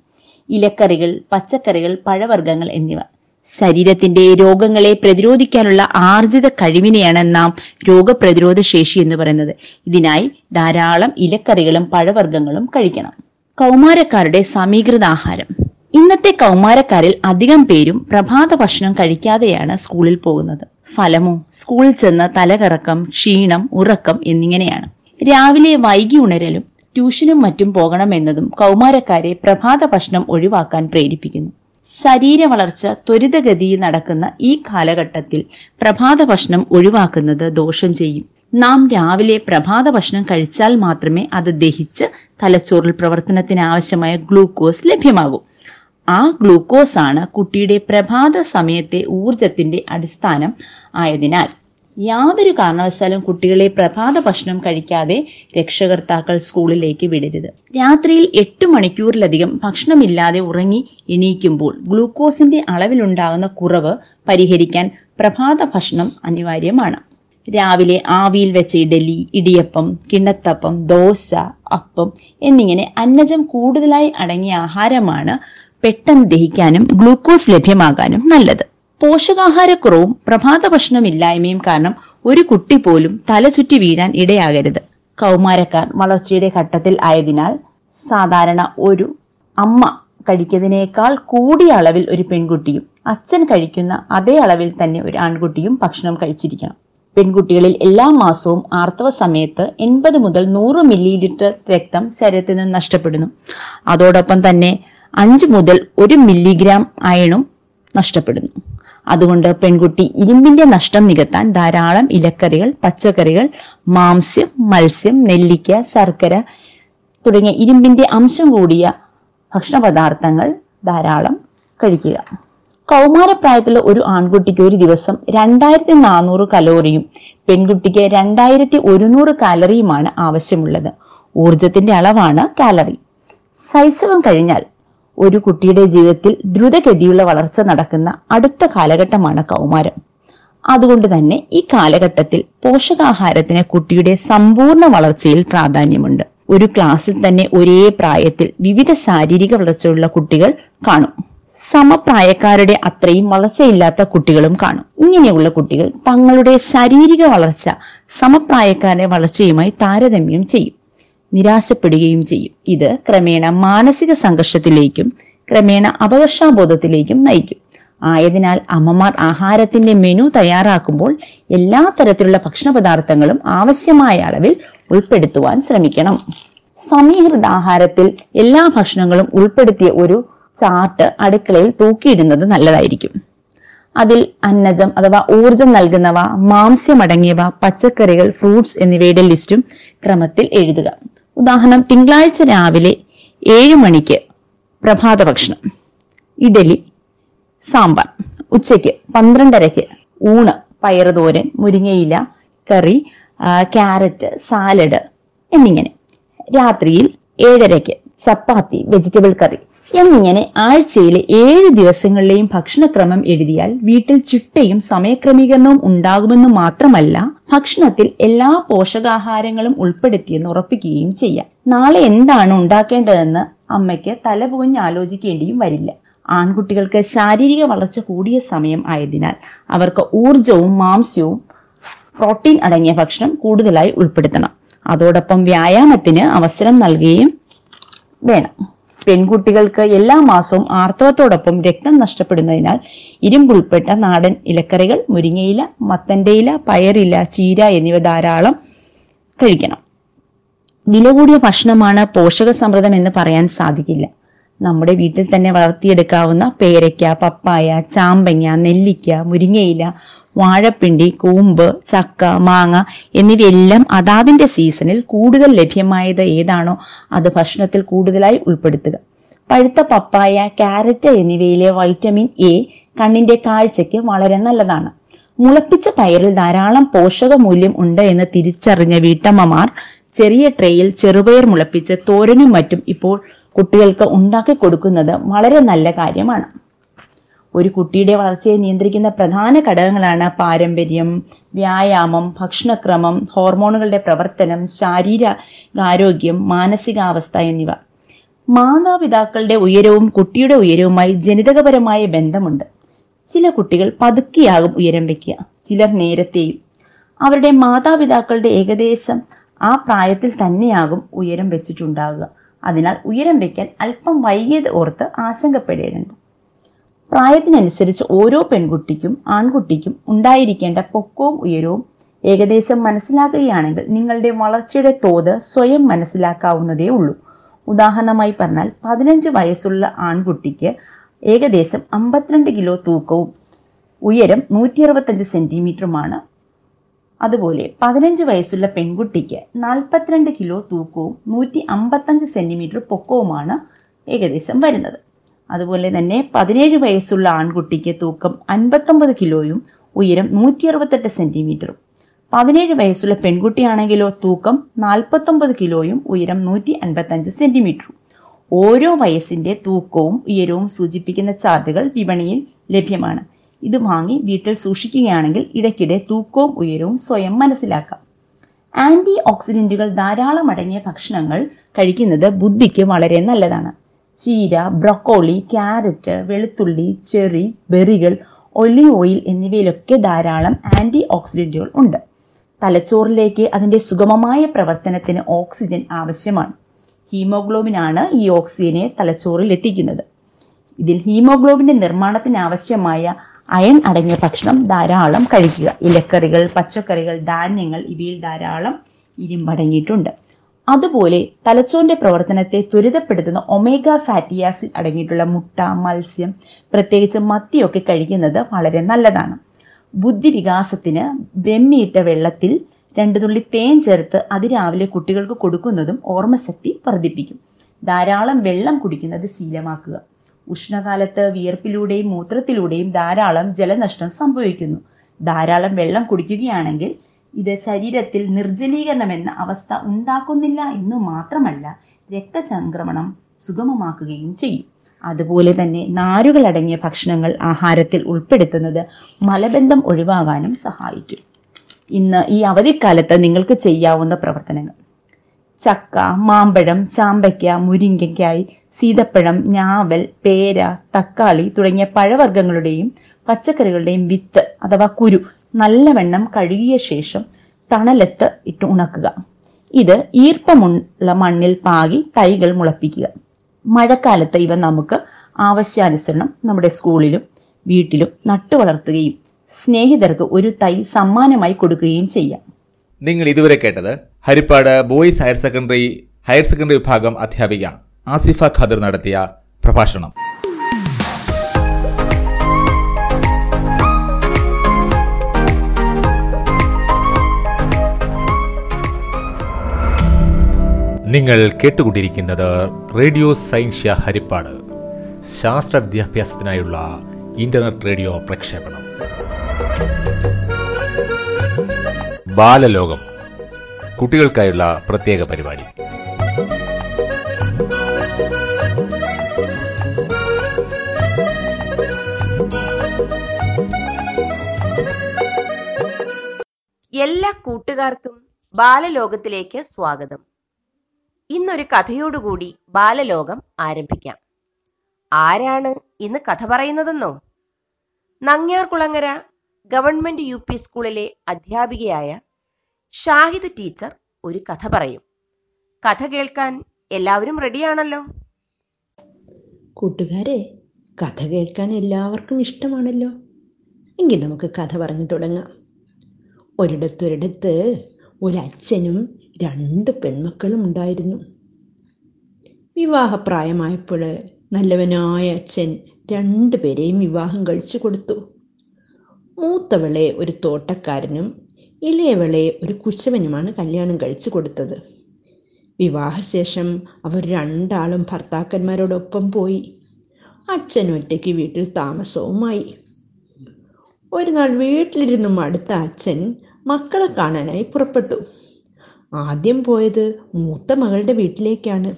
ഇലക്കറികൾ പച്ചക്കറികൾ പഴവർഗങ്ങൾ എന്നിവ. ശരീരത്തിന്റെ രോഗങ്ങളെ പ്രതിരോധിക്കാനുള്ള ആർജിത കഴിവിനെയാണ് നാം രോഗപ്രതിരോധ ശേഷി എന്ന് പറയുന്നത്. ഇതിനായി ധാരാളം ഇലക്കറികളും പഴവർഗങ്ങളും കഴിക്കണം. കൗമാരക്കാരുടെ സമീകൃത ആഹാരം ഇന്നത്തെ കൗമാരക്കാരിൽ അധികം പേരും പ്രഭാത ഭക്ഷണം കഴിക്കാതെയാണ് സ്കൂളിൽ പോകുന്നത്. ഫലമോ? സ്കൂളിൽ ചെന്ന് തലകറക്കം ക്ഷീണം ഉറക്കം എന്നിങ്ങനെയാണ്. രാവിലെ വൈകി ഉണരലും ട്യൂഷനും മറ്റും പോകണമെന്നതും കൗമാരക്കാരെ പ്രഭാത ഭക്ഷണം ഒഴിവാക്കാൻ പ്രേരിപ്പിക്കുന്നു. ശരീര വളർച്ച ത്വരിതഗതിയിൽ നടക്കുന്ന ഈ കാലഘട്ടത്തിൽ പ്രഭാത ഭക്ഷണം ഒഴിവാക്കുന്നത് ദോഷം ചെയ്യും. നാം രാവിലെ പ്രഭാത ഭക്ഷണം കഴിച്ചാൽ മാത്രമേ അത് ദഹിച്ച് തലച്ചോറിൽ പ്രവർത്തനത്തിന് ആവശ്യമായ ഗ്ലൂക്കോസ് ലഭ്യമാകൂ. ആ ഗ്ലൂക്കോസ് ആണ് കുട്ടിയുടെ പ്രഭാത സമയത്തെ ഊർജത്തിന്റെ അടിസ്ഥാനം ആയതിനാൽ. യാതൊരു കാരണവശാലും കുട്ടികളെ പ്രഭാത ഭക്ഷണം കഴിക്കാതെ രക്ഷകർത്താക്കൾ സ്കൂളിലേക്ക് വിടരുത്. രാത്രിയിൽ എട്ട് മണിക്കൂറിലധികം ഭക്ഷണമില്ലാതെ ഉറങ്ങി എണീക്കുമ്പോൾ ഗ്ലൂക്കോസിന്റെ അളവിലുണ്ടാകുന്ന കുറവ് പരിഹരിക്കാൻ പ്രഭാത ഭക്ഷണം അനിവാര്യമാണ്. രാവിലെ ആവിയിൽ വെച്ച ഇഡലി ഇടിയപ്പം കിണ്ണത്തപ്പം ദോശ അപ്പം എന്നിങ്ങനെ അന്നജം കൂടുതലായി അടങ്ങിയ ആഹാരമാണ് പെട്ടെന്ന് ദഹിക്കാനും ഗ്ലൂക്കോസ് ലഭ്യമാകാനും നല്ലത്. പോഷകാഹാരക്കുറവും പ്രഭാത ഭക്ഷണമില്ലായ്മയും കാരണം ഒരു കുട്ടി പോലും തലചുറ്റി വീഴാൻ ഇടയാകരുത്. കൗമാരക്കാർ വളർച്ചയുടെ ഘട്ടത്തിൽ ആയതിനാൽ സാധാരണ ഒരു അമ്മ കഴിക്കുന്നതിനേക്കാൾ കൂടിയ അളവിൽ ഒരു പെൺകുട്ടിയും അച്ഛൻ കഴിക്കുന്ന അതേ അളവിൽ തന്നെ ഒരു ആൺകുട്ടിയും ഭക്ഷണം കഴിച്ചിരിക്കണം. പെൺകുട്ടികളിൽ എല്ലാ മാസവും ആർത്തവ സമയത്ത് എൺപത് മുതൽ നൂറ് മില്ലി ലിറ്റർ രക്തം ശരീരത്തിൽ നിന്ന് നഷ്ടപ്പെടുന്നു. അതോടൊപ്പം തന്നെ അഞ്ച് മുതൽ ഒരു മില്ലിഗ്രാം അയണും നഷ്ടപ്പെടുന്നു. അതുകൊണ്ട് പെൺകുട്ടി ഇരുമ്പിന്റെ നഷ്ടം നികത്താൻ ധാരാളം ഇലക്കറികൾ പച്ചക്കറികൾ മാംസ്യം മത്സ്യം നെല്ലിക്ക ശർക്കര തുടങ്ങിയ ഇരുമ്പിന്റെ അംശം കൂടിയ ഭക്ഷണ പദാർത്ഥങ്ങൾ ധാരാളം കഴിക്കുക. കൗമാരപ്രായത്തിലെ ഒരു ആൺകുട്ടിക്ക് ഒരു ദിവസം രണ്ടായിരത്തി നാനൂറ് കലോറിയും പെൺകുട്ടിക്ക് രണ്ടായിരത്തി ഒരുന്നൂറ് കാലറിയുമാണ് ആവശ്യമുള്ളത്. ഊർജത്തിന്റെ അളവാണ് കാലറി. ശൈശവം കഴിഞ്ഞാൽ ഒരു കുട്ടിയുടെ ജീവിതത്തിൽ ദ്രുതഗതിയുള്ള വളർച്ച നടക്കുന്ന അടുത്ത കാലഘട്ടമാണ് കൗമാരം. അതുകൊണ്ട് തന്നെ ഈ കാലഘട്ടത്തിൽ പോഷകാഹാരത്തിന് കുട്ടിയുടെ സമ്പൂർണ വളർച്ചയിൽ പ്രാധാന്യമുണ്ട്. ഒരു ക്ലാസ്സിൽ തന്നെ ഒരേ പ്രായത്തിൽ വിവിധ ശാരീരിക വളർച്ചയുള്ള കുട്ടികൾ കാണും. സമപ്രായക്കാരുടെ അത്രയും വളർച്ചയില്ലാത്ത കുട്ടികളും കാണും. ഇങ്ങനെയുള്ള കുട്ടികൾ തങ്ങളുടെ ശാരീരിക വളർച്ച സമപ്രായക്കാരുടെ വളർച്ചയുമായി താരതമ്യം ചെയ്യും. നിരാശപ്പെടുകയും ചെയ്യും. ഇത് ക്രമേണ മാനസിക സംഘർഷത്തിലേക്കും ക്രമേണ അപകർഷാബോധത്തിലേക്കും നയിക്കും. ആയതിനാൽ അമ്മമാർ ആഹാരത്തിന്റെ മെനു തയ്യാറാക്കുമ്പോൾ എല്ലാ തരത്തിലുള്ള ഭക്ഷണ പദാർത്ഥങ്ങളും ആവശ്യമായ അളവിൽ ഉൾപ്പെടുത്തുവാൻ ശ്രമിക്കണം. സമീകൃത ആഹാരത്തിൽ എല്ലാ ഭക്ഷണങ്ങളും ഉൾപ്പെടുത്തിയ ഒരു ചാർട്ട് അടുക്കളയിൽ തൂക്കിയിടുന്നത് നല്ലതായിരിക്കും. അതിൽ അന്നജം അഥവാ ഊർജം നൽകുന്നവ മാംസ്യമടങ്ങിയവ പച്ചക്കറികൾ ഫ്രൂട്ട്സ് എന്നിവയുടെ ലിസ്റ്റും ക്രമത്തിൽ എഴുതുക. ഉദാഹരണം തിങ്കളാഴ്ച രാവിലെ ഏഴ് മണിക്ക് പ്രഭാത ഭക്ഷണം. ഇഡലി സാമ്പാർ. ഉച്ചയ്ക്ക് പന്ത്രണ്ടരയ്ക്ക് ഊണ് പയറുതോരൻ മുരിങ്ങയില കറി ക്യാരറ്റ് സാലഡ് എന്നിങ്ങനെ. രാത്രിയിൽ ഏഴരയ്ക്ക് ചപ്പാത്തി വെജിറ്റബിൾ കറി. എന്നിങ്ങനെ ആഴ്ചയിലെ ഏഴ് ദിവസങ്ങളിലെയും ഭക്ഷണക്രമം എഴുതിയാൽ വീട്ടിൽ ചിട്ടയും സമയക്രമീകരണവും ഉണ്ടാകുമെന്ന് മാത്രമല്ല ഭക്ഷണത്തിൽ എല്ലാ പോഷകാഹാരങ്ങളും ഉൾപ്പെടുത്തിയെന്ന് ഉറപ്പിക്കുകയും ചെയ്യാം. നാളെ എന്താണ് ഉണ്ടാക്കേണ്ടതെന്ന് അമ്മയ്ക്ക് തലപുകഞ്ഞ് ആലോചിക്കേണ്ടിയും വരില്ല. ആൺകുട്ടികൾക്ക് ശാരീരിക വളർച്ച കൂടിയ സമയം ആയതിനാൽ അവർക്ക് ഊർജവും മാംസ്യവും പ്രോട്ടീൻ അടങ്ങിയ ഭക്ഷണം കൂടുതലായി ഉൾപ്പെടുത്തണം. അതോടൊപ്പം വ്യായാമത്തിന് അവസരം നൽകുകയും വേണം. പെൺകുട്ടികൾക്ക് എല്ലാ മാസവും ആർത്തവത്തോടൊപ്പം രക്തം നഷ്ടപ്പെടുന്നതിനാൽ ഇരുമ്പുൾപ്പെട്ട നാടൻ ഇലക്കറികൾ മുരിങ്ങയില മത്തന്റെ ഇല പയറില ചീര എന്നിവ ധാരാളം കഴിക്കണം. വില കൂടിയ ഭക്ഷണമാണ് പോഷക സമൃദ്ധം എന്ന് പറയാൻ സാധിക്കില്ല. നമ്മുടെ വീട്ടിൽ തന്നെ വളർത്തിയെടുക്കാവുന്ന പേരയ്ക്ക പപ്പായ ചാമ്പങ്ങ നെല്ലിക്ക മുരിങ്ങയില വാഴപ്പിണ്ടി കൂമ്പ് ചക്ക മാങ്ങ എന്നിവയെല്ലാം അതാതിന്റെ സീസണിൽ കൂടുതൽ ലഭ്യമായത് ഏതാണോ അത് ഭക്ഷണത്തിൽ കൂടുതലായി ഉൾപ്പെടുത്തുക. പഴുത്ത പപ്പായ ക്യാരറ്റ് എന്നിവയിലെ വൈറ്റമിൻ എ കണ്ണിന്റെ കാഴ്ചയ്ക്ക് വളരെ നല്ലതാണ്. മുളപ്പിച്ച പയറിൽ ധാരാളം പോഷക മൂല്യം ഉണ്ട് എന്ന് തിരിച്ചറിഞ്ഞ വീട്ടമ്മമാർ ചെറിയ ട്രേയിൽ ചെറുപയർ മുളപ്പിച്ച് തോരനും മറ്റും ഇപ്പോൾ കുട്ടികൾക്ക് ഉണ്ടാക്കി കൊടുക്കുന്നത് വളരെ നല്ല കാര്യമാണ്. ഒരു കുട്ടിയുടെ വളർച്ചയെ നിയന്ത്രിക്കുന്ന പ്രധാന ഘടകങ്ങളാണ് പാരമ്പര്യം വ്യായാമം ഭക്ഷണക്രമം ഹോർമോണുകളുടെ പ്രവർത്തനം ശാരീരിക ആരോഗ്യം മാനസികാവസ്ഥ എന്നിവ. മാതാപിതാക്കളുടെ ഉയരവും കുട്ടിയുടെ ഉയരവുമായി ജനിതകപരമായ ബന്ധമുണ്ട്. ചില കുട്ടികൾ പതുക്കിയാകും ഉയരം വയ്ക്കുക ചിലർ നേരത്തെയും. അവരുടെ മാതാപിതാക്കളുടെ ഏകദേശം ആ പ്രായത്തിൽ തന്നെയാകും ഉയരം വെച്ചിട്ടുണ്ടാകുക. അതിനാൽ ഉയരം വയ്ക്കാൻ അല്പം വൈകിയത് ഓർത്ത് ആശങ്കപ്പെടേണ്ടത് പ്രായത്തിനനുസരിച്ച് ഓരോ പെൺകുട്ടിക്കും ആൺകുട്ടിക്കും ഉണ്ടായിരിക്കേണ്ട പൊക്കവും ഉയരവും ഏകദേശം മനസ്സിലാക്കുകയാണെങ്കിൽ നിങ്ങളുടെ വളർച്ചയുടെ തോത് സ്വയം മനസ്സിലാക്കാവുന്നതേ ഉള്ളൂ. ഉദാഹരണമായി പറഞ്ഞാൽ പതിനഞ്ച് വയസ്സുള്ള ആൺകുട്ടിക്ക് ഏകദേശം അമ്പത്തിരണ്ട് കിലോ തൂക്കവും ഉയരം നൂറ്റി അറുപത്തഞ്ച് സെന്റിമീറ്ററുമാണ്. അതുപോലെ പതിനഞ്ച് വയസ്സുള്ള പെൺകുട്ടിക്ക് നാൽപ്പത്തിരണ്ട് കിലോ തൂക്കവും നൂറ്റി അമ്പത്തഞ്ച് സെന്റിമീറ്റർ പൊക്കവുമാണ് ഏകദേശം വരുന്നത്. അതുപോലെ തന്നെ പതിനേഴ് വയസ്സുള്ള ആൺകുട്ടിക്ക് തൂക്കം അൻപത്തൊമ്പത് കിലോയും ഉയരം നൂറ്റി അറുപത്തെട്ട് സെന്റിമീറ്ററും. പതിനേഴ് വയസ്സുള്ള പെൺകുട്ടിയാണെങ്കിലോ തൂക്കം നാൽപ്പത്തൊമ്പത് കിലോയും ഉയരം നൂറ്റി അൻപത്തഞ്ച് സെന്റിമീറ്ററും. ഓരോ വയസ്സിന്റെ തൂക്കവും ഉയരവും സൂചിപ്പിക്കുന്ന ചാർട്ടുകൾ വിപണിയിൽ ലഭ്യമാണ്. ഇത് വാങ്ങി വീട്ടിൽ സൂക്ഷിക്കുകയാണെങ്കിൽ ഇടയ്ക്കിടെ തൂക്കവും ഉയരവും സ്വയം മനസ്സിലാക്കാം. ആന്റി ഓക്സിഡന്റുകൾ ധാരാളം അടങ്ങിയ ഭക്ഷണങ്ങൾ കഴിക്കുന്നത് ബുദ്ധിക്ക് വളരെ നല്ലതാണ്. ചീര ബ്രൊക്കോളി ക്യാരറ്റ് വെളുത്തുള്ളി ചെറി ബെറികൾ ഒലിവ് ഓയിൽ എന്നിവയിലൊക്കെ ധാരാളം ആന്റി ഓക്സിഡന്റുകൾ ഉണ്ട്. തലച്ചോറിലേക്ക് അതിന്റെ സുഗമമായ പ്രവർത്തനത്തിന് ഓക്സിജൻ ആവശ്യമാണ്. ഹീമോഗ്ലോബിൻ ആണ് ഈ ഓക്സിജനെ തലച്ചോറിൽ എത്തിക്കുന്നത്. ഇതിൽ ഹീമോഗ്ലോബിന്റെ നിർമ്മാണത്തിന് ആവശ്യമായ അയൺ അടങ്ങിയ ഭക്ഷണം ധാരാളം കഴിക്കുക. ഇലക്കറികൾ പച്ചക്കറികൾ ധാന്യങ്ങൾ ഇവയിൽ ധാരാളം ഇരുമ്പടങ്ങിയിട്ടുണ്ട്. അതുപോലെ തലച്ചോറിന്റെ പ്രവർത്തനത്തെ ത്വരിതപ്പെടുത്തുന്ന ഒമേഗ ഫാറ്റി ആസിഡ് അടങ്ങിയിട്ടുള്ള മുട്ട മത്സ്യം പ്രത്യേകിച്ച് മത്തിയൊക്കെ കഴിക്കുന്നത് വളരെ നല്ലതാണ്. ബുദ്ധി വികാസത്തിന് ബ്രഹ്മിയിട്ട വെള്ളത്തിൽ രണ്ടു തുള്ളി തേൻ ചേർത്ത് അതിരാവിലെ കുട്ടികൾക്ക് കൊടുക്കുന്നതും ഓർമ്മശക്തി വർദ്ധിപ്പിക്കും. ധാരാളം വെള്ളം കുടിക്കുന്നത് ശീലമാക്കുക. ഉഷ്ണകാലത്ത് വിയർപ്പിലൂടെയും മൂത്രത്തിലൂടെയും ധാരാളം ജലനഷ്ടം സംഭവിക്കുന്നു. ധാരാളം വെള്ളം കുടിക്കുകയാണെങ്കിൽ ഇത് ശരീരത്തിൽ നിർജലീകരണം എന്ന അവസ്ഥ ഉണ്ടാക്കുന്നില്ല എന്ന് മാത്രമല്ല രക്തചംക്രമണം സുഗമമാക്കുകയും ചെയ്യും. അതുപോലെ തന്നെ നാരുകൾ അടങ്ങിയ ഭക്ഷണങ്ങൾ ആഹാരത്തിൽ ഉൾപ്പെടുത്തുന്നത് മലബന്ധം ഒഴിവാകാനും സഹായിക്കും. ഇന്ന് ഈ അവധിക്കാലത്ത് നിങ്ങൾക്ക് ചെയ്യാവുന്ന പ്രവർത്തനങ്ങൾ. ചക്ക മാമ്പഴം ചാമ്പയ്ക്ക മുരിങ്ങയ്ക്കായി സീതപ്പഴം ഞാവൽ പേര തക്കാളി തുടങ്ങിയ പഴവർഗങ്ങളുടെയും പച്ചക്കറികളുടെയും വിത്ത് അഥവാ കുരു നല്ലവണ്ണം കഴുകിയ ശേഷം തണലത്ത് ഇട്ട് ഉണക്കുക. ഇത് ഈർപ്പമുള്ള മണ്ണിൽ പാകി തൈകൾ മുളപ്പിക്കുക. മഴക്കാലത്ത് ഇവ നമുക്ക് ആവശ്യാനുസരണം നമ്മുടെ സ്കൂളിലും വീട്ടിലും നട്ടു വളർത്തുകയും സ്നേഹിതർക്ക് ഒരു തൈ സമ്മാനമായി കൊടുക്കുകയും ചെയ്യാം. നിങ്ങൾ ഇതുവരെ കേട്ടത് Haripad boys higher secondary higher secondary വിഭാഗം അധ്യാപിക ആസിഫ ഖാദർ നടത്തിയ പ്രഭാഷണം. നിങ്ങൾ കേട്ടുകൊണ്ടിരിക്കുന്നത് റേഡിയോ സയൻഷ്യ ഹരിപ്പാട് ശാസ്ത്ര വിദ്യാഭ്യാസത്തിനായുള്ള ഇന്റർനെറ്റ് റേഡിയോ പ്രക്ഷേപണം. ബാലലോകം കുട്ടികൾക്കായുള്ള പ്രത്യേക പരിപാടി. എല്ലാ കൂട്ടുകാർക്കും ബാലലോകത്തിലേക്ക് സ്വാഗതം. ഇന്നൊരു കഥയോടുകൂടി ബാലലോകം ആരംഭിക്കാം. ആരാണ് ഇന്ന് കഥ പറയുന്നതെന്നോ? നങ്ങ്യാർകുളങ്ങര ഗവൺമെന്റ് യു പി സ്കൂളിലെ അധ്യാപികയായ ഷാഹിദ് ടീച്ചർ ഒരു കഥ പറയും. കഥ കേൾക്കാൻ എല്ലാവരും റെഡിയാണല്ലോ? കൂട്ടുകാരെ കഥ കേൾക്കാൻ എല്ലാവർക്കും ഇഷ്ടമാണല്ലോ. എങ്കിൽ നമുക്ക് കഥ പറഞ്ഞു തുടങ്ങാം. ഒരിടത്തൊരിടത്ത് ഒരച്ഛനും രണ്ട് പെൺമക്കളും ഉണ്ടായിരുന്നു. വിവാഹപ്രായമായപ്പോൾ നല്ലവനായ അച്ഛൻ രണ്ടുപേരെയും വിവാഹം കഴിച്ചു കൊടുത്തു. മൂത്തവളെ ഒരു തോട്ടക്കാരനും ഇളയവളെ ഒരു കുശവനുമാണ് കല്യാണം കഴിച്ചു കൊടുത്തത്. വിവാഹശേഷം അവർ രണ്ടാളും ഭർത്താക്കന്മാരോടൊപ്പം പോയി. അച്ഛൻ ഒറ്റയ്ക്ക് വീട്ടിൽ താമസവുമായി. ഒരു നാൾ വീട്ടിലിരുന്നും അടുത്ത അച്ഛൻ മക്കളെ കാണാനായി പുറപ്പെട്ടു. ആദ്യം പോയത് മൂത്ത മകളുടെ വീട്ടിലേക്കാണ്.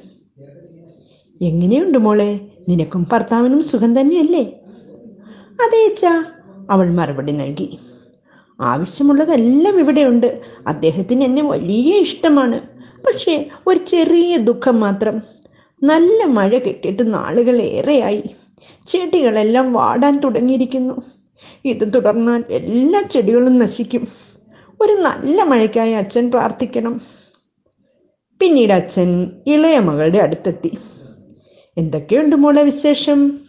എങ്ങനെയുണ്ട് മോളെ? നിനക്കും ഭർത്താവിനും സുഖം തന്നെയല്ലേ? അതേ അവൾ മറുപടി നൽകി. ആവശ്യമുള്ളതെല്ലാം ഇവിടെയുണ്ട്. അദ്ദേഹത്തിന് എന്നെ വലിയ ഇഷ്ടമാണ്. പക്ഷേ ഒരു ചെറിയ ദുഃഖം മാത്രം. നല്ല മഴ കിട്ടിയിട്ട് നാളുകൾ ഏറെയായി. ചെടികളെല്ലാം വാടാൻ തുടങ്ങിയിരിക്കുന്നു. ഇത് തുടർന്നാൽ എല്ലാ ചെടികളും നശിക്കും. ഒരു നല്ല മഴയ്ക്കായി അച്ഛൻ പ്രാർത്ഥിക്കണം. പിന്നീട് അച്ഛൻ ഇളയ മകളുടെ അടുത്തെത്തി. എന്തൊക്കെയുണ്ട് മോളെ വിശേഷം?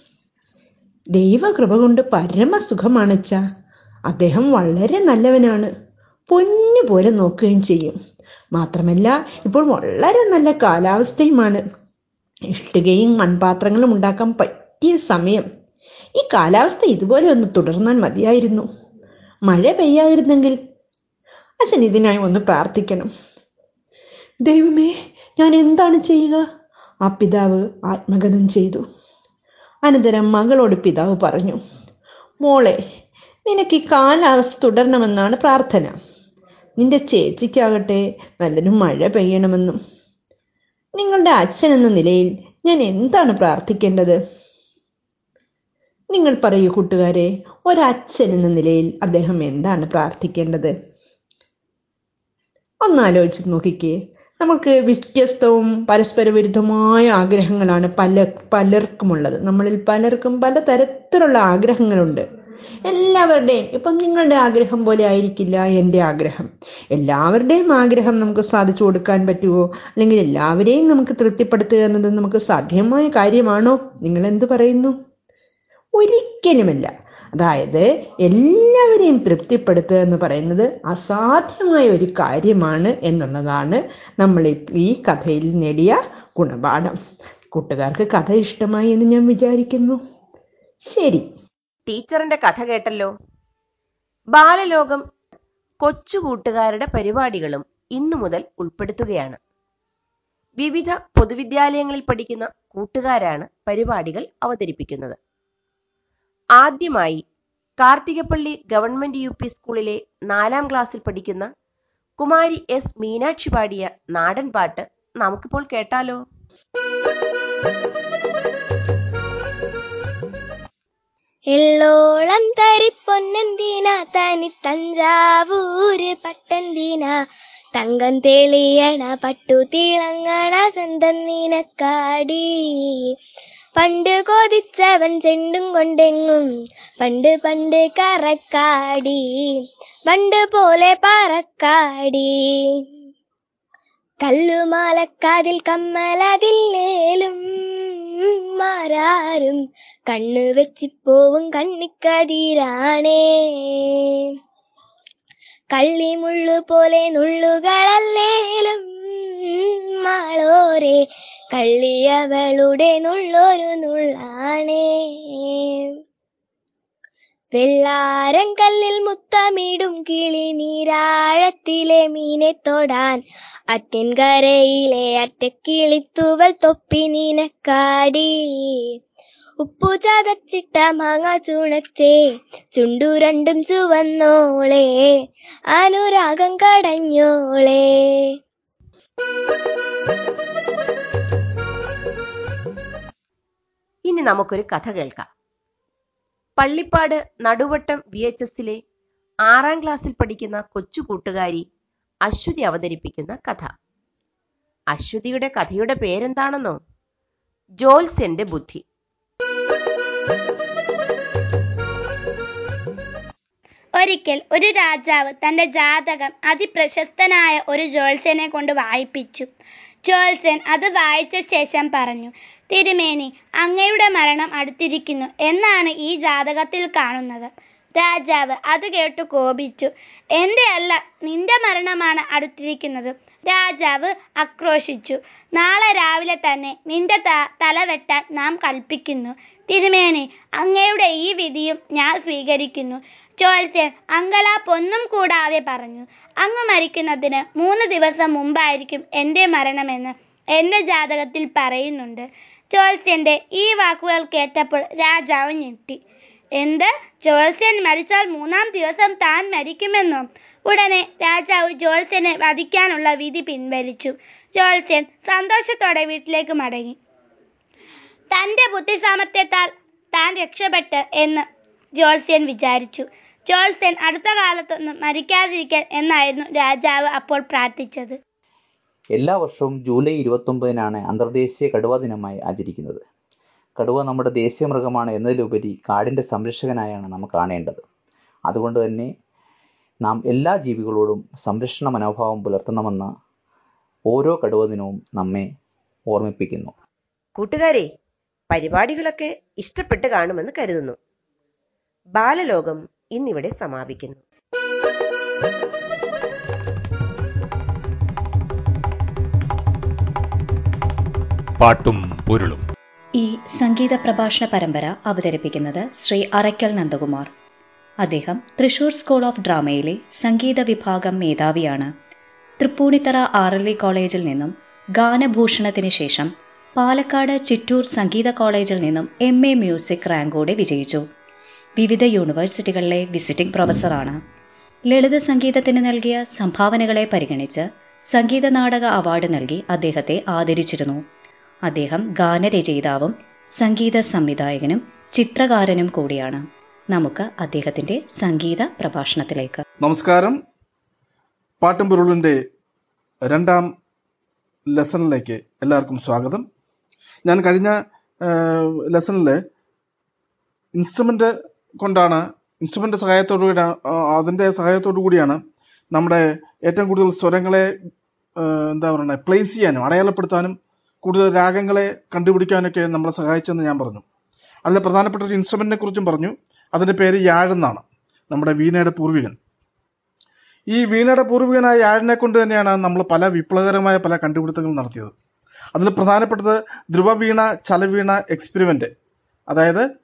ദൈവകൃപ കൊണ്ട് പരമസുഖമാണ് അച്ഛ അദ്ദേഹം വളരെ നല്ലവനാണ്. പൊന്നു പോലെ നോക്കുകയും ചെയ്യും. മാത്രമല്ല ഇപ്പോൾ വളരെ നല്ല കാലാവസ്ഥയുമാണ്. ഇഷ്ടികയും മൺപാത്രങ്ങളും ഉണ്ടാക്കാൻ പറ്റിയ സമയം. ഈ കാലാവസ്ഥ ഇതുപോലെ ഒന്ന് തുടർന്നാൽ മതിയായിരുന്നു. മഴ പെയ്യാതിരുന്നെങ്കിൽ അച്ഛൻ ഇതിനായി ഒന്ന് പ്രാർത്ഥിക്കണം. ദൈവമേ ഞാൻ എന്താണ് ചെയ്യുക? ആ പിതാവ് ആത്മഗതം ചെയ്തു. അനന്തരം മകളോട് പിതാവ് പറഞ്ഞു മോളെ നിനക്ക് ഈ കാലാവസ്ഥ തുടരണമെന്നാണ് പ്രാർത്ഥന. നിന്റെ ചേച്ചിക്കാകട്ടെ നല്ലൊരു മഴ പെയ്യണമെന്നും. നിങ്ങളുടെ അച്ഛൻ എന്ന നിലയിൽ ഞാൻ എന്താണ് പ്രാർത്ഥിക്കേണ്ടത്? നിങ്ങൾ പറയൂ കൂട്ടുകാരെ ഒരച്ഛൻ എന്ന നിലയിൽ അദ്ദേഹം എന്താണ് പ്രാർത്ഥിക്കേണ്ടത്? ഒന്നാലോചിച്ച് നോക്കിക്കേ. നമുക്ക് വ്യത്യസ്തവും പരസ്പര വിരുദ്ധമായ ആഗ്രഹങ്ങളാണ് പല പലർക്കുമുള്ളത്. നമ്മളിൽ പലർക്കും പല തരത്തിലുള്ള ആഗ്രഹങ്ങളുണ്ട്. എല്ലാവരുടെയും ഇപ്പം നിങ്ങളുടെ ആഗ്രഹം പോലെ ആയിരിക്കില്ല എന്റെ ആഗ്രഹം. എല്ലാവരുടെയും ആഗ്രഹം നമുക്ക് സാധിച്ചു കൊടുക്കാൻ പറ്റുമോ അല്ലെങ്കിൽ എല്ലാവരെയും നമുക്ക് തൃപ്തിപ്പെടുത്തുക എന്നത് നമുക്ക് സാധ്യമായ കാര്യമാണോ? നിങ്ങൾ എന്ത് പറയുന്നു? ഒരിക്കലുമല്ല. അതായത് എല്ലാവരെയും തൃപ്തിപ്പെടുത്തുക എന്ന് പറയുന്നത് അസാധ്യമായ ഒരു കാര്യമാണ് എന്നുള്ളതാണ് നമ്മൾ ഈ കഥയിൽ നേടിയ ഗുണപാഠം. കൂട്ടുകാർക്ക് കഥ ഇഷ്ടമായി എന്ന് ഞാൻ വിചാരിക്കുന്നു. ശരി. ടീച്ചറിന്റെ കഥ കേട്ടല്ലോ. ബാലലോകം കൊച്ചു കൂട്ടുകാരുടെ പരിപാടികളും ഇന്നു മുതൽ ഉൾപ്പെടുത്തുകയാണ്. വിവിധ പൊതുവിദ്യാലയങ്ങളിൽ പഠിക്കുന്ന കൂട്ടുകാരാണ് പരിപാടികൾ അവതരിപ്പിക്കുന്നത്. ആദ്യമായി കാർത്തികപ്പള്ളി ഗവൺമെന്റ് യു പി സ്കൂളിലെ നാലാം ക്ലാസ്സിൽ പഠിക്കുന്ന കുമാരി എസ് മീനാക്ഷി പാടിയ നാടൻ പാട്ട് നമുക്കിപ്പോൾ കേട്ടാലോ? എള്ളോളം തരിപ്പൊന്നെന്തിന തനി തഞ്ചാവൂര് പട്ടെന്തിന? തങ്കം തെളിയണ പട്ടു തിളങ്ങണ സ്വന്തം നിനക്കാടി. പണ്ട് കൊതിച്ചവൻ ചെണ്ടും കൊണ്ടെങ്ങും. പണ്ട് പണ്ട് കറക്കാടി. പണ്ട് പോലെ പറക്കാടി. കല്ലുമാലക്കാതിൽ കമ്മലതിൽ നേലും മാറാറും കണ്ണു വെച്ചിപ്പോവും കണ്ണിക്കതിരാണേ. കള്ളിമുള്ളു പോലെ നുള്ളുകളല്ലേലും മാളോരെ കള്ളിയവളുടെ നുള്ളൊരു നുള്ളാണേ. വെള്ളാരം കല്ലിൽ മുത്തമിടും കിളി നീരാഴത്തിലെ മീനെ തൊടാൻ. അറ്റൻകരയിലെ അറ്റക്കിളിത്തുവൽ തൊപ്പി നിനക്കാടി. ഉപ്പു ചതച്ചിട്ട മാങ്ങ ചൂണത്തെ ചുണ്ടു രണ്ടും ചുവന്നോളെ. അനുരാഗം കടഞ്ഞോളെ. ഇനി നമുക്കൊരു കഥ കേൾക്കാം. പള്ളിപ്പാട് നടുവട്ടം വി എച്ച് എസിലെ ആറാം ക്ലാസ്സിൽ പഠിക്കുന്ന കൊച്ചു കൂട്ടുകാരി അശ്വതി അവതരിപ്പിക്കുന്ന കഥ. അശ്വതിയുടെ കഥയുടെ പേരെന്താണെന്നോ? ജോൽസെന്റെ ബുദ്ധി. ഒരിക്കൽ ഒരു രാജാവ് തന്റെ ജാതകം അതിപ്രശസ്തനായ ഒരു ജ്യോത്സ്യനെ കൊണ്ട് വായിപ്പിച്ചു. ജ്യോത്സ്യൻ അത് വായിച്ച ശേഷം പറഞ്ഞു തിരുമേനി അങ്ങയുടെ മരണം അടുത്തിരിക്കുന്നു എന്നാണ് ഈ ജാതകത്തിൽ കാണുന്നത് രാജാവ് അത് കേട്ടു കോപിച്ചു എന്റെ അല്ല നിന്റെ മരണമാണ് അടുത്തിരിക്കുന്നത് രാജാവ് ആക്രോശിച്ചു നാളെ രാവിലെ തന്നെ നിന്റെ ത തല വെട്ടാൻ നാം കൽപ്പിക്കുന്നു. തിരുമേനി അങ്ങയുടെ ഈ വിധിയും ഞാൻ സ്വീകരിക്കുന്നു. ജ്യോത്സ്യൻ അങ്കലാപ്പൊന്നും കൂടാതെ പറഞ്ഞു അങ്ങ് മരിക്കുന്നതിന് മൂന്ന് ദിവസം മുമ്പായിരിക്കും എന്റെ മരണമെന്ന് എന്റെ ജാതകത്തിൽ പറയുന്നുണ്ട്. ജോത്സ്യന്റെ ഈ വാക്കുകൾ കേട്ടപ്പോൾ രാജാവ് ഞെട്ടി. എന്ത്? ജോത്സ്യൻ മരിച്ചാൽ മൂന്നാം ദിവസം താൻ മരിക്കുമെന്നോ? ഉടനെ രാജാവ് ജോത്സ്യനെ വധിക്കാനുള്ള വിധി പിൻവലിച്ചു. ജോത്സ്യൻ സന്തോഷത്തോടെ വീട്ടിലേക്ക് മടങ്ങി. തന്റെ ബുദ്ധിസാമർത്ഥ്യത്താൽ താൻ രക്ഷപ്പെട്ട് എന്ന് ജോത്സ്യൻ വിചാരിച്ചു. ജ്യോത്സ്യൻ അടുത്ത കാലത്തൊന്നും മരിക്കാതിരിക്കാൻ എന്നായിരുന്നു രാജാവ് അപ്പോൾ പ്രാർത്ഥിച്ചത്. എല്ലാ വർഷവും ജൂലൈ ഇരുപത്തൊമ്പതിനാണ് അന്തർദേശീയ കടുവ ദിനമായി ആചരിക്കുന്നത്. കടുവ നമ്മുടെ ദേശീയ മൃഗമാണ് എന്നതിലുപരി കാടിന്റെ സംരക്ഷകനായാണ് നാം കാണേണ്ടത്. അതുകൊണ്ട് തന്നെ നാം എല്ലാ ജീവികളോടും സംരക്ഷണ മനോഭാവം പുലർത്തണമെന്ന ഓരോ കടുവ ദിനവും നമ്മെ ഓർമ്മിപ്പിക്കുന്നു. കൂട്ടുകാരെ പരിപാടികളൊക്കെ ഇഷ്ടപ്പെട്ട് കാണുമെന്ന് കരുതുന്നു. ബാലലോകം ഇന്നിവിടെ സമാപിക്കുന്നു. പാട്ടും പൊരുളും. ഈ സംഗീത പ്രഭാഷണ പരമ്പര അവതരിപ്പിക്കുന്നത് ശ്രീ അറയ്ക്കൽ നന്ദകുമാർ. അദ്ദേഹം തൃശൂർ സ്കൂൾ ഓഫ് ഡ്രാമയിലെ സംഗീത വിഭാഗം മേധാവിയാണ്. തൃപ്പൂണിത്തറ ആർ എൽ വി കോളേജിൽ നിന്നും ഗാനഭൂഷണത്തിന് ശേഷം പാലക്കാട് ചിറ്റൂർ സംഗീത കോളേജിൽ നിന്നും എം എ മ്യൂസിക് റാങ്കോടെ വിജയിച്ചു. വിവിധ യൂണിവേഴ്സിറ്റികളിലെ വിസിറ്റിംഗ് പ്രൊഫസറാണ്. ലളിത സംഗീതത്തിന് നൽകിയ സംഭാവനകളെ പരിഗണിച്ച് സംഗീത നാടക അവാർഡ് നൽകി അദ്ദേഹത്തെ ആദരിച്ചിരുന്നു. അദ്ദേഹം ഗാനരചയിതാവും സംഗീത സംവിധായകനും ചിത്രകാരനും കൂടിയാണ്. നമുക്ക് അദ്ദേഹത്തിന്റെ സംഗീത പ്രഭാഷണത്തിലേക്ക്. നമസ്കാരം. പാട്ടുംപൊരുളിന്റെ രണ്ടാം ലെസണിലേക്ക് എല്ലാവർക്കും സ്വാഗതം. ഞാൻ കഴിഞ്ഞ ലെസണിൽ ഇൻസ്ട്രുമെന്റ് കൊണ്ടാണ് ഇൻസ്ട്രുമെന്റ് സഹായത്തോടു കൂടി അതിന്റെ സഹായത്തോടു കൂടിയാണ് നമ്മുടെ ഏറ്റവും കൂടുതൽ സ്വരങ്ങളെ എന്താ പറയുക പ്ലേസ് ചെയ്യാനും അടയാളപ്പെടുത്താനും കൂടുതൽ രാഗങ്ങളെ കണ്ടുപിടിക്കാനൊക്കെ നമ്മളെ സഹായിച്ചെന്ന് ഞാൻ പറഞ്ഞു. അതിൽ പ്രധാനപ്പെട്ട ഒരു ഇൻസ്ട്രുമെന്റിനെ കുറിച്ചും പറഞ്ഞു. അതിന്റെ പേര് യാഴെന്നാണ്. നമ്മുടെ വീണയുടെ പൂർവികൻ. ഈ വീണയുടെ പൂർവികനായ യാഴിനെ കൊണ്ട് തന്നെയാണ് നമ്മൾ പല വിപ്ലവകരമായ പല കണ്ടുപിടുത്തങ്ങൾ നടത്തിയത്. അതിൽ പ്രധാനപ്പെട്ടത് ധ്രുവവീണ ചലവീണ എക്സ്പെരിമെന്റ് അതായത്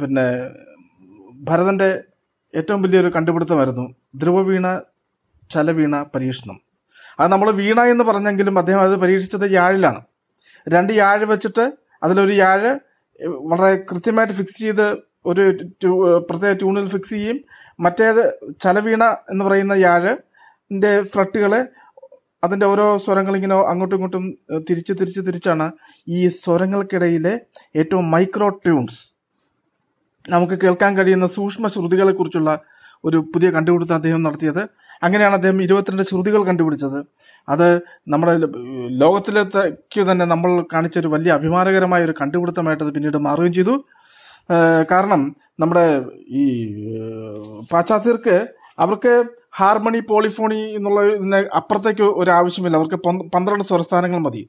പിന്നെ ഭരതന്റെ ഏറ്റവും വലിയൊരു കണ്ടുപിടുത്തമായിരുന്നു ധ്രുവവീണ ചലവീണ പരീക്ഷണം. അത് നമ്മൾ വീണ എന്ന് പറഞ്ഞെങ്കിലും അദ്ദേഹം അത് പരീക്ഷിച്ചത് യാഴിലാണ് രണ്ട് യാഴ് വെച്ചിട്ട് അതിലൊരു യാഴ് വളരെ കൃത്യമായിട്ട് ഫിക്സ് ചെയ്ത് ഒരു പ്രത്യേക ട്യൂണിൽ ഫിക്സ് ചെയ്യും. മറ്റേത് ചലവീണ എന്ന് പറയുന്ന യാഴിന്റെ ഫ്ലട്ടുകളെ അതിന്റെ ഓരോ സ്വരങ്ങളിങ്ങനെ അങ്ങോട്ടും ഇങ്ങോട്ടും തിരിച്ച് തിരിച്ച് തിരിച്ചാണ് ഈ സ്വരങ്ങൾക്കിടയിലെ ഏറ്റവും മൈക്രോ ട്യൂൺസ് നമുക്ക് കേൾക്കാൻ കഴിയുന്ന സൂക്ഷ്മ ശ്രുതികളെ കുറിച്ചുള്ള ഒരു പുതിയ കണ്ടുപിടുത്തം അദ്ദേഹം നടത്തിയത്. അങ്ങനെയാണ് അദ്ദേഹം ഇരുപത്തിരണ്ട് ശ്രുതികൾ കണ്ടുപിടിച്ചത്. അത് നമ്മുടെ ലോകത്തിലേക്ക് തന്നെ നമ്മൾ കാണിച്ച ഒരു വലിയ അഭിമാനകരമായ ഒരു കണ്ടുപിടുത്തമായിട്ട് അത് പിന്നീട് മാറുകയും ചെയ്തു. കാരണം നമ്മുടെ ഈ പാശ്ചാത്യർക്ക് അവർക്ക് ഹാർമണി പോളിഫോണി എന്നുള്ള ഇതിന് അപ്പുറത്തേക്ക് ഒരു ആവശ്യമില്ല. അവർക്ക് പന്ത് പന്ത്രണ്ട് സ്വരസ്ഥാനങ്ങൾ മതി.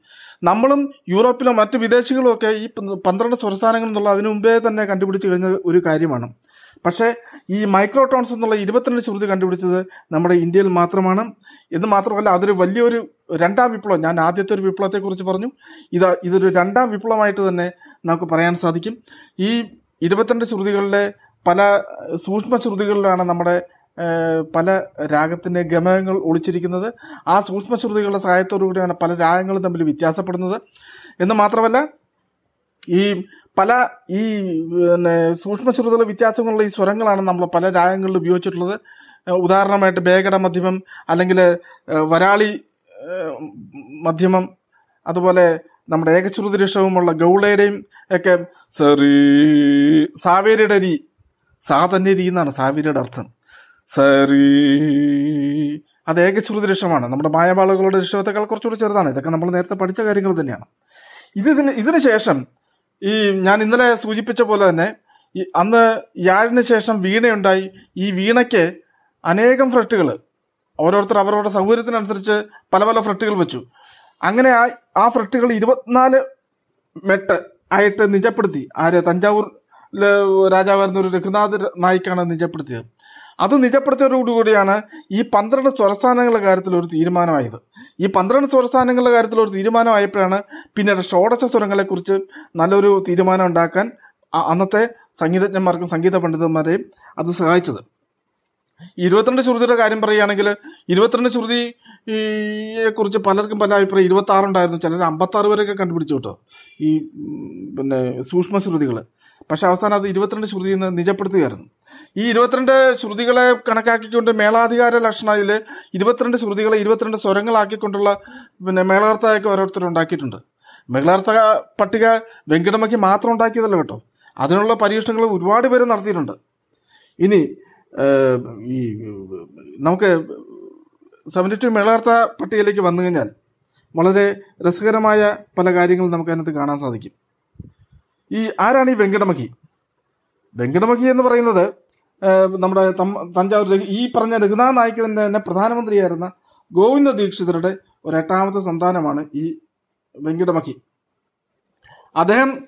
നമ്മളും യൂറോപ്പിലോ മറ്റ് വിദേശികളും ഒക്കെ ഈ പന്ത് പന്ത്രണ്ട് സ്വരസ്ഥാനങ്ങൾ എന്നുള്ള അതിനു മുമ്പേ തന്നെ കണ്ടുപിടിച്ച് കഴിഞ്ഞ ഒരു കാര്യമാണ്. പക്ഷേ ഈ മൈക്രോട്ടോൺസ് എന്നുള്ള ഇരുപത്തിരണ്ട് ശ്രുതി കണ്ടുപിടിച്ചത് നമ്മുടെ ഇന്ത്യയിൽ മാത്രമാണ്. എന്ന് മാത്രമല്ല അതൊരു വലിയൊരു രണ്ടാം വിപ്ലവം. ഞാൻ ആദ്യത്തെ ഒരു വിപ്ലവത്തെക്കുറിച്ച് പറഞ്ഞു. ഇത് ഇതൊരു രണ്ടാം വിപ്ലവമായിട്ട് തന്നെ നമുക്ക് പറയാൻ സാധിക്കും. ഈ ഇരുപത്തിരണ്ട് ശ്രുതികളിലെ പല സൂക്ഷ്മ ശ്രുതികളിലാണ് നമ്മുടെ പല രാഗത്തിന്റെ ഗമകങ്ങൾ ഒളിച്ചിരിക്കുന്നത് ആ സൂക്ഷ്മ ശ്രുതികളുടെ സഹായത്തോടു കൂടിയാണ് പല രാഗങ്ങളും തമ്മിൽ വ്യത്യാസപ്പെടുന്നത്. എന്ന് മാത്രമല്ല ഈ പല ഈ പിന്നെ സൂക്ഷ്മ ശ്രുതികളുടെ വ്യത്യാസങ്ങളുള്ള ഈ സ്വരങ്ങളാണ് നമ്മൾ പല രാഗങ്ങളിൽ ഉപയോഗിച്ചിട്ടുള്ളത്. ഉദാഹരണമായിട്ട് ബേഗട മധ്യമം അല്ലെങ്കിൽ വരാളി മധ്യമം അതുപോലെ നമ്മുടെ ഏകശ്രുതി രക്ഷവുമുള്ള ഗൗളയുടെയും ഒക്കെ സറി സാവേരിയുടെ രീ സാ തന്നെ രീ എന്നാണ് സാവേരിയുടെ അർത്ഥം. സറി അത് ഏകശ്രുതി രക്ഷമാണ് നമ്മുടെ മായവാളുകളുടെ രക്ഷത്തേക്കാൾ കുറച്ചുകൂടി ചെറുതാണ്. ഇതൊക്കെ നമ്മൾ നേരത്തെ പഠിച്ച കാര്യങ്ങൾ തന്നെയാണ്. ഇതിന് ഇതിന് ശേഷം ഈ ഞാൻ ഇന്നലെ സൂചിപ്പിച്ച പോലെ തന്നെ ഈ അന്ന് യാഴിന് ശേഷം വീണയുണ്ടായി. ഈ വീണയ്ക്ക് അനേകം ഫ്രട്ടുകൾ. ഓരോരുത്തർ അവരവരുടെ സൗകര്യത്തിനനുസരിച്ച് പല പല ഫ്രട്ടുകൾ വെച്ചു. അങ്ങനെ ആ ആ ഫ്രട്ടുകൾ ഇരുപത്തിനാല് മെട്ട് ആയിട്ട് നിജപ്പെടുത്തി. ആര്? തഞ്ചാവൂർ രാജാവായിരുന്ന ഒരു രഘുനാഥ് നായിക്കാണ് നിജപ്പെടുത്തിയത്. അത് നിജപ്പെടുത്തിയതോടുകൂടിയാണ് ഈ പന്ത്രണ്ട് സ്വരസ്ഥാനങ്ങളുടെ കാര്യത്തിൽ ഒരു തീരുമാനമായത്. ഈ പന്ത്രണ്ട് സ്വരസ്ഥാനങ്ങളുടെ കാര്യത്തിൽ ഒരു തീരുമാനമായപ്പോഴാണ് പിന്നീട് ഷോഡശ സ്വരങ്ങളെക്കുറിച്ച് നല്ലൊരു തീരുമാനം ഉണ്ടാക്കാൻ അന്നത്തെ സംഗീതജ്ഞന്മാർക്കും സംഗീത പണ്ഡിതന്മാരെയും അത് സഹായിച്ചത്. ഇരുപത്തിരണ്ട് ശ്രുതിയുടെ കാര്യം പറയുകയാണെങ്കിൽ ഇരുപത്തിരണ്ട് ശ്രുതിയെ കുറിച്ച് പലർക്കും പല അഭിപ്രായം ഇരുപത്തി ആറുണ്ടായിരുന്നു ചിലർ അമ്പത്തി ആറ് വരെയൊക്കെ കണ്ടുപിടിച്ചു കേട്ടോ. ഈ പിന്നെ സൂക്ഷ്മ ശ്രുതികൾ പക്ഷെ അവസാനം അത് ഇരുപത്തിരണ്ട് ശ്രുതി എന്ന് നിജപ്പെടുത്തുകയായിരുന്നു. ഈ ഇരുപത്തിരണ്ട് ശ്രുതികളെ കണക്കാക്കിക്കൊണ്ട് മേളാധികാര ലക്ഷണയിൽ ഇരുപത്തിരണ്ട് ശ്രുതികളെ ഇരുപത്തിരണ്ട് സ്വരങ്ങളാക്കിക്കൊണ്ടുള്ള പിന്നെ മേളകർത്തായൊക്കെ ഓരോരുത്തർ ഉണ്ടാക്കിയിട്ടുണ്ട്. മേളകർത്ത പട്ടിക വെങ്കിടമയ്ക്ക് മാത്രം ഉണ്ടാക്കിയതല്ല കേട്ടോ. അതിനുള്ള പരീക്ഷണങ്ങൾ ഒരുപാട് പേര് നടത്തിയിട്ടുണ്ട്. ഇനി ഈ നമുക്ക് സെവന്റി ടു പട്ടികയിലേക്ക് വന്നു കഴിഞ്ഞാൽ വളരെ രസകരമായ പല കാര്യങ്ങളും നമുക്ക് അതിനകത്ത് കാണാൻ സാധിക്കും. ഈ ആരാണ് ഈ വെങ്കടമഖി വെങ്കടമഖി എന്ന് പറയുന്നത് നമ്മുടെ തഞ്ചാവൂർ ഈ പറഞ്ഞ രഘുനാഥ് നായിക്ക് തന്നെ പ്രധാനമന്ത്രിയായിരുന്ന ഗോവിന്ദ ദീക്ഷിതരുടെ ഒരു എട്ടാമത്തെ സന്താനമാണ് ഈ വെങ്കടമഖി. അദ്ദേഹം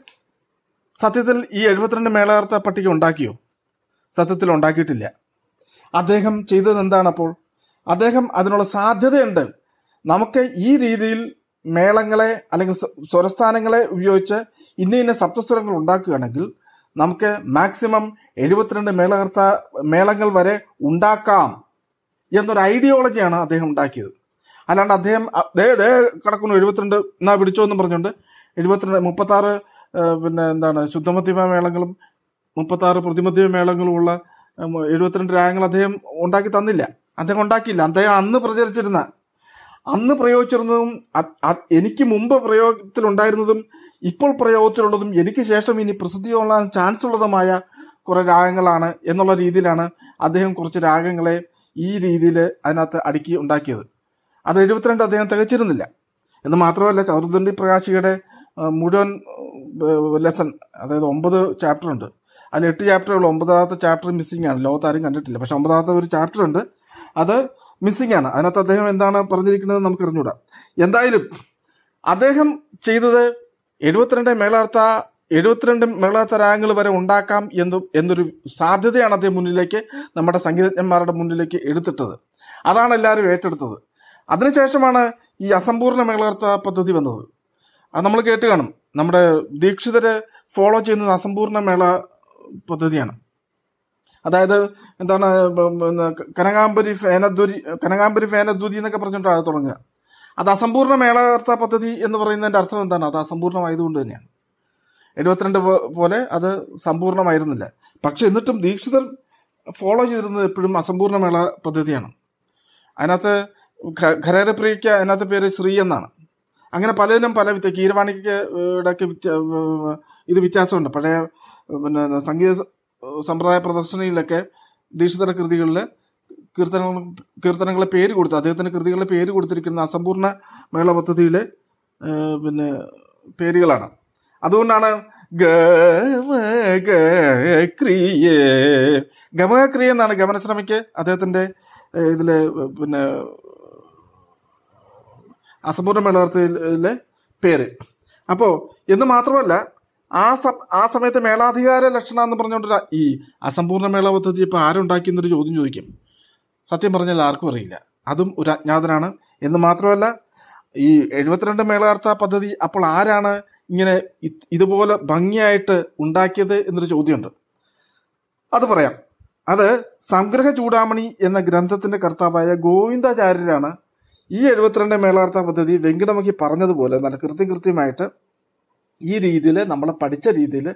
സത്യത്തിൽ ഈ എഴുപത്തിരണ്ട് മേളകർത്ത പട്ടിക ഉണ്ടാക്കിയോ? സത്യത്തിൽ ഉണ്ടാക്കിയിട്ടില്ല. അദ്ദേഹം ചെയ്തത് എന്താണ് അപ്പോൾ? അദ്ദേഹം അതിനുള്ള സാധ്യതയുണ്ട്. നമുക്ക് ഈ രീതിയിൽ മേളങ്ങളെ അല്ലെങ്കിൽ സ്വരസ്ഥാനങ്ങളെ ഉപയോഗിച്ച് ഇന്ന ഇന്ന സപ്തസ്വരങ്ങൾ ഉണ്ടാക്കുകയാണെങ്കിൽ നമുക്ക് മാക്സിമം എഴുപത്തിരണ്ട് മേളകർത്ത മേളങ്ങൾ വരെ ഉണ്ടാക്കാം എന്നൊരു ഐഡിയോളജിയാണ് അദ്ദേഹം ഉണ്ടാക്കിയത്. അല്ലാണ്ട് അദ്ദേഹം ദേ ദേ കിടക്കുന്നു എഴുപത്തിരണ്ട് എന്നാ പിടിച്ചോ എന്നും പറഞ്ഞുകൊണ്ട് എഴുപത്തിരണ്ട് മുപ്പത്താറ് പിന്നെ എന്താണ് ശുദ്ധമധ്യമ മേളങ്ങളും മുപ്പത്താറ് പ്രതിമധ്യമ മേളങ്ങളും ഉള്ള എഴുപത്തിരണ്ട് രാഗങ്ങൾ അദ്ദേഹം ഉണ്ടാക്കി തന്നില്ല. അദ്ദേഹം ഉണ്ടാക്കിയില്ല. അദ്ദേഹം അന്ന് പ്രചരിച്ചിരുന്ന അന്ന് പ്രയോഗിച്ചിരുന്നതും എനിക്ക് മുമ്പ് പ്രയോഗത്തിലുണ്ടായിരുന്നതും ഇപ്പോൾ പ്രയോഗത്തിലുള്ളതും എനിക്ക് ശേഷം ഇനി പ്രസിദ്ധി കൊള്ളാൻ ചാൻസ് ഉള്ളതുമായ കുറെ രാഗങ്ങളാണ് എന്നുള്ള രീതിയിലാണ് അദ്ദേഹം കുറച്ച് രാഗങ്ങളെ ഈ രീതിയിൽ അതിനകത്ത് അടുക്കി ഉണ്ടാക്കിയത്. അത് എഴുപത്തിരണ്ട് അദ്ദേഹം തികച്ചിരുന്നില്ല. എന്ന് മാത്രമല്ല ചതുർദണ്ഡി പ്രകാശിയുടെ മുഴുവൻ ലെസൺ അതായത് ഒമ്പത് ചാപ്റ്റർ ഉണ്ട്. അതിൽ എട്ട് ചാപ്റ്ററുകൾ ഒമ്പതാമത്തെ ചാപ്റ്റർ മിസ്സിംഗ് ആണ്. ലോകത്ത് ആരും കണ്ടിട്ടില്ല. പക്ഷെ ഒമ്പതാമത്തെ ഒരു ചാപ്റ്റർ ഉണ്ട്. അത് മിസ്സിംഗ് ആണ്. അതിനകത്ത് അദ്ദേഹം എന്താണ് പറഞ്ഞിരിക്കുന്നത് നമുക്ക് അറിഞ്ഞൂടാ. എന്തായാലും അദ്ദേഹം ചെയ്തത് എഴുപത്തിരണ്ട് മേളാർത്ത എഴുപത്തിരണ്ട് മേളാർത്ത രാഗങ്ങൾ വരെ ഉണ്ടാക്കാം എന്ന് എന്നൊരു സാധ്യതയാണ് അദ്ദേഹം മുന്നിലേക്ക് നമ്മുടെ സംഗീതജ്ഞന്മാരുടെ മുന്നിലേക്ക് എടുത്തിട്ടത്. അതാണ് എല്ലാവരും ഏറ്റെടുത്തത്. അതിനുശേഷമാണ് ഈ അസമ്പൂർണ മേളാർത്ത പദ്ധതി വന്നത്. അത് നമ്മൾ കേട്ട് കാണും. നമ്മുടെ ദീക്ഷിതര് ഫോളോ ചെയ്യുന്നത് അസമ്പൂർണ മേള പദ്ധതിയാണ്. അതായത് എന്താണ് കനകാംബരി ഫേനദ്വരി കനകാംബരി ഫേനദ്വതി എന്നൊക്കെ പറഞ്ഞിട്ടാണ് അത് തുടങ്ങുക. അത് അസമ്പൂർണ മേളകർത്ത പദ്ധതി എന്ന് പറയുന്നതിന്റെ അർത്ഥം എന്താണ്? അത് അസമ്പൂർണമായതുകൊണ്ട് തന്നെയാണ്. എഴുപത്തിരണ്ട് പോലെ അത് സമ്പൂർണമായിരുന്നില്ല. പക്ഷെ എന്നിട്ടും ദീക്ഷിതർ ഫോളോ ചെയ്തിരുന്നത് എപ്പോഴും അസമ്പൂർണ മേള പദ്ധതിയാണ്. അതിനകത്ത് ഖരേരപ്രിയയ്ക്ക് അതിനകത്ത് പേര് ശ്രീ എന്നാണ്. അങ്ങനെ പലതിനും പല വ്യത്യ കീരവാണിക്ക് ഇടയ്ക്ക് ഇത് വ്യത്യാസമുണ്ട്. പഴയ പിന്നെ സംഗീത സമ്പ്രദായ പ്രദർശനയിലൊക്കെ ദീക്ഷിതര കൃതികളിൽ കീർത്തനങ്ങൾ കീർത്തനങ്ങളെ പേര് കൊടുത്ത് അദ്ദേഹത്തിന്റെ കൃതികളുടെ പേര് കൊടുത്തിരിക്കുന്ന അസമ്പൂർണ മേള പദ്ധതിയിലെ പിന്നെ പേരുകളാണ്. അതുകൊണ്ടാണ് ഗമകക്രിയ ഗമകക്രിയ എന്നാണ് ഗമനശ്രമിക്ക് അദ്ദേഹത്തിന്റെ ഇതിൽ പിന്നെ അസമ്പൂർണ മേളവർത്തിയിലെ പേര്. അപ്പോൾ എന്ന് മാത്രമല്ല ആ സ ആ സമയത്ത് മേളാധികാര ലക്ഷണം എന്ന് പറഞ്ഞുകൊണ്ട് ഈ അസമ്പൂർണ മേള പദ്ധതി ഇപ്പോൾ ആരുണ്ടാക്കി എന്നൊരു ചോദ്യം ചോദിക്കും. സത്യം പറഞ്ഞാൽ ആർക്കും അറിയില്ല. അതും ഒരു അജ്ഞാതനാണ്. എന്ന് മാത്രമല്ല ഈ എഴുപത്തിരണ്ട് മേളാർത്ഥ പദ്ധതി അപ്പോൾ ആരാണ് ഇങ്ങനെ ഇതുപോലെ ഭംഗിയായിട്ട് ഉണ്ടാക്കിയത് എന്നൊരു ചോദ്യമുണ്ട്. അത് പറയാം. അത് സംഗ്രഹ ചൂടാമണി എന്ന ഗ്രന്ഥത്തിന്റെ കർത്താവായ ഗോവിന്ദാചാര്യരാണ് ഈ എഴുപത്തിരണ്ട് മേളാർത്ഥ പദ്ധതി വെങ്കിടമുഖി പറഞ്ഞതുപോലെ നല്ല കൃത്യം കൃത്യമായിട്ട് ഈ രീതിയിൽ നമ്മൾ പഠിച്ച രീതിയിൽ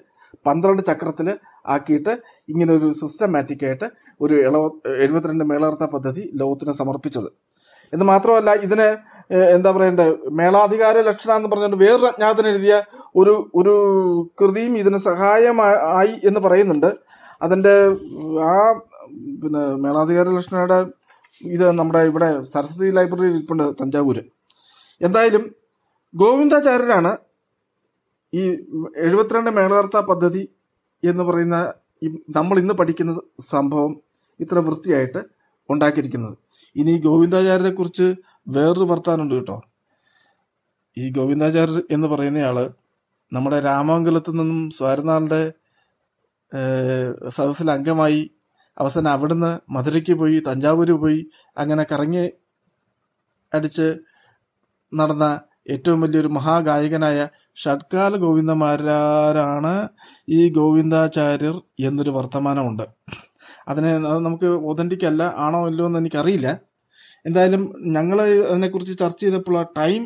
പന്ത്രണ്ട് ചക്രത്തിൽ ആക്കിയിട്ട് ഇങ്ങനെ ഒരു സിസ്റ്റമാറ്റിക് ആയിട്ട് ഒരു ഇളവ എഴുപത്തിരണ്ട് മേളർത്ത പദ്ധതി ലോകത്തിന് സമർപ്പിച്ചത്. എന്ന് മാത്രമല്ല ഇതിന് എന്താ പറയണ്ടേ മേളാധികാര ലക്ഷണ എന്ന് പറഞ്ഞുകൊണ്ട് വേറൊരു അജ്ഞാതൻ എഴുതിയ ഒരു ഒരു കൃതിയും ഇതിന് സഹായമായി എന്ന് പറയുന്നുണ്ട്. അതിന്റെ ആ പിന്നെ മേളാധികാര ലക്ഷണയുടെ ഇത് നമ്മുടെ ഇവിടെ സരസ്വതി ലൈബ്രറിയിൽ ഇരിപ്പുണ്ട് തഞ്ചാവൂര്. എന്തായാലും ഗോവിന്ദാചാര്യരാണ് ഈ എഴുപത്തിരണ്ട് മേളകർത്ത പദ്ധതി എന്ന് പറയുന്ന നമ്മൾ ഇന്ന് പഠിക്കുന്ന സംഭവം ഇത്ര വൃത്തിയായിട്ട് ഉണ്ടാക്കിയിരിക്കുന്നത്. ഇനി ഗോവിന്ദാചാര്യരെ കുറിച്ച് വേറൊരു വർത്താനുണ്ട് കേട്ടോ. ഈ ഗോവിന്ദാചാര്യർ എന്ന് പറയുന്നയാൾ നമ്മുടെ രാമമംഗലത്ത് നിന്നും സ്വാരനാളിന്റെ സദസ്സിൽ അംഗമായി അവസാനം അവിടുന്ന് മധുരയ്ക്ക് പോയി തഞ്ചാവൂര് പോയി അങ്ങനെ കറങ്ങി അടിച്ച് നടന്ന ഏറ്റവും വലിയൊരു മഹാഗായകനായ ഷഡ്കാല ഗോവിന്ദമാരാരാണ് ഈ ഗോവിന്ദാചാര്യർ എന്നൊരു വർത്തമാനമുണ്ട്. അതിനെ അത് നമുക്ക് ഒതന്റിക് അല്ല ആണോ ഇല്ലയോ എന്ന് എനിക്കറിയില്ല. എന്തായാലും ഞങ്ങൾ അതിനെക്കുറിച്ച് ചർച്ച ചെയ്തപ്പോൾ ആ ടൈം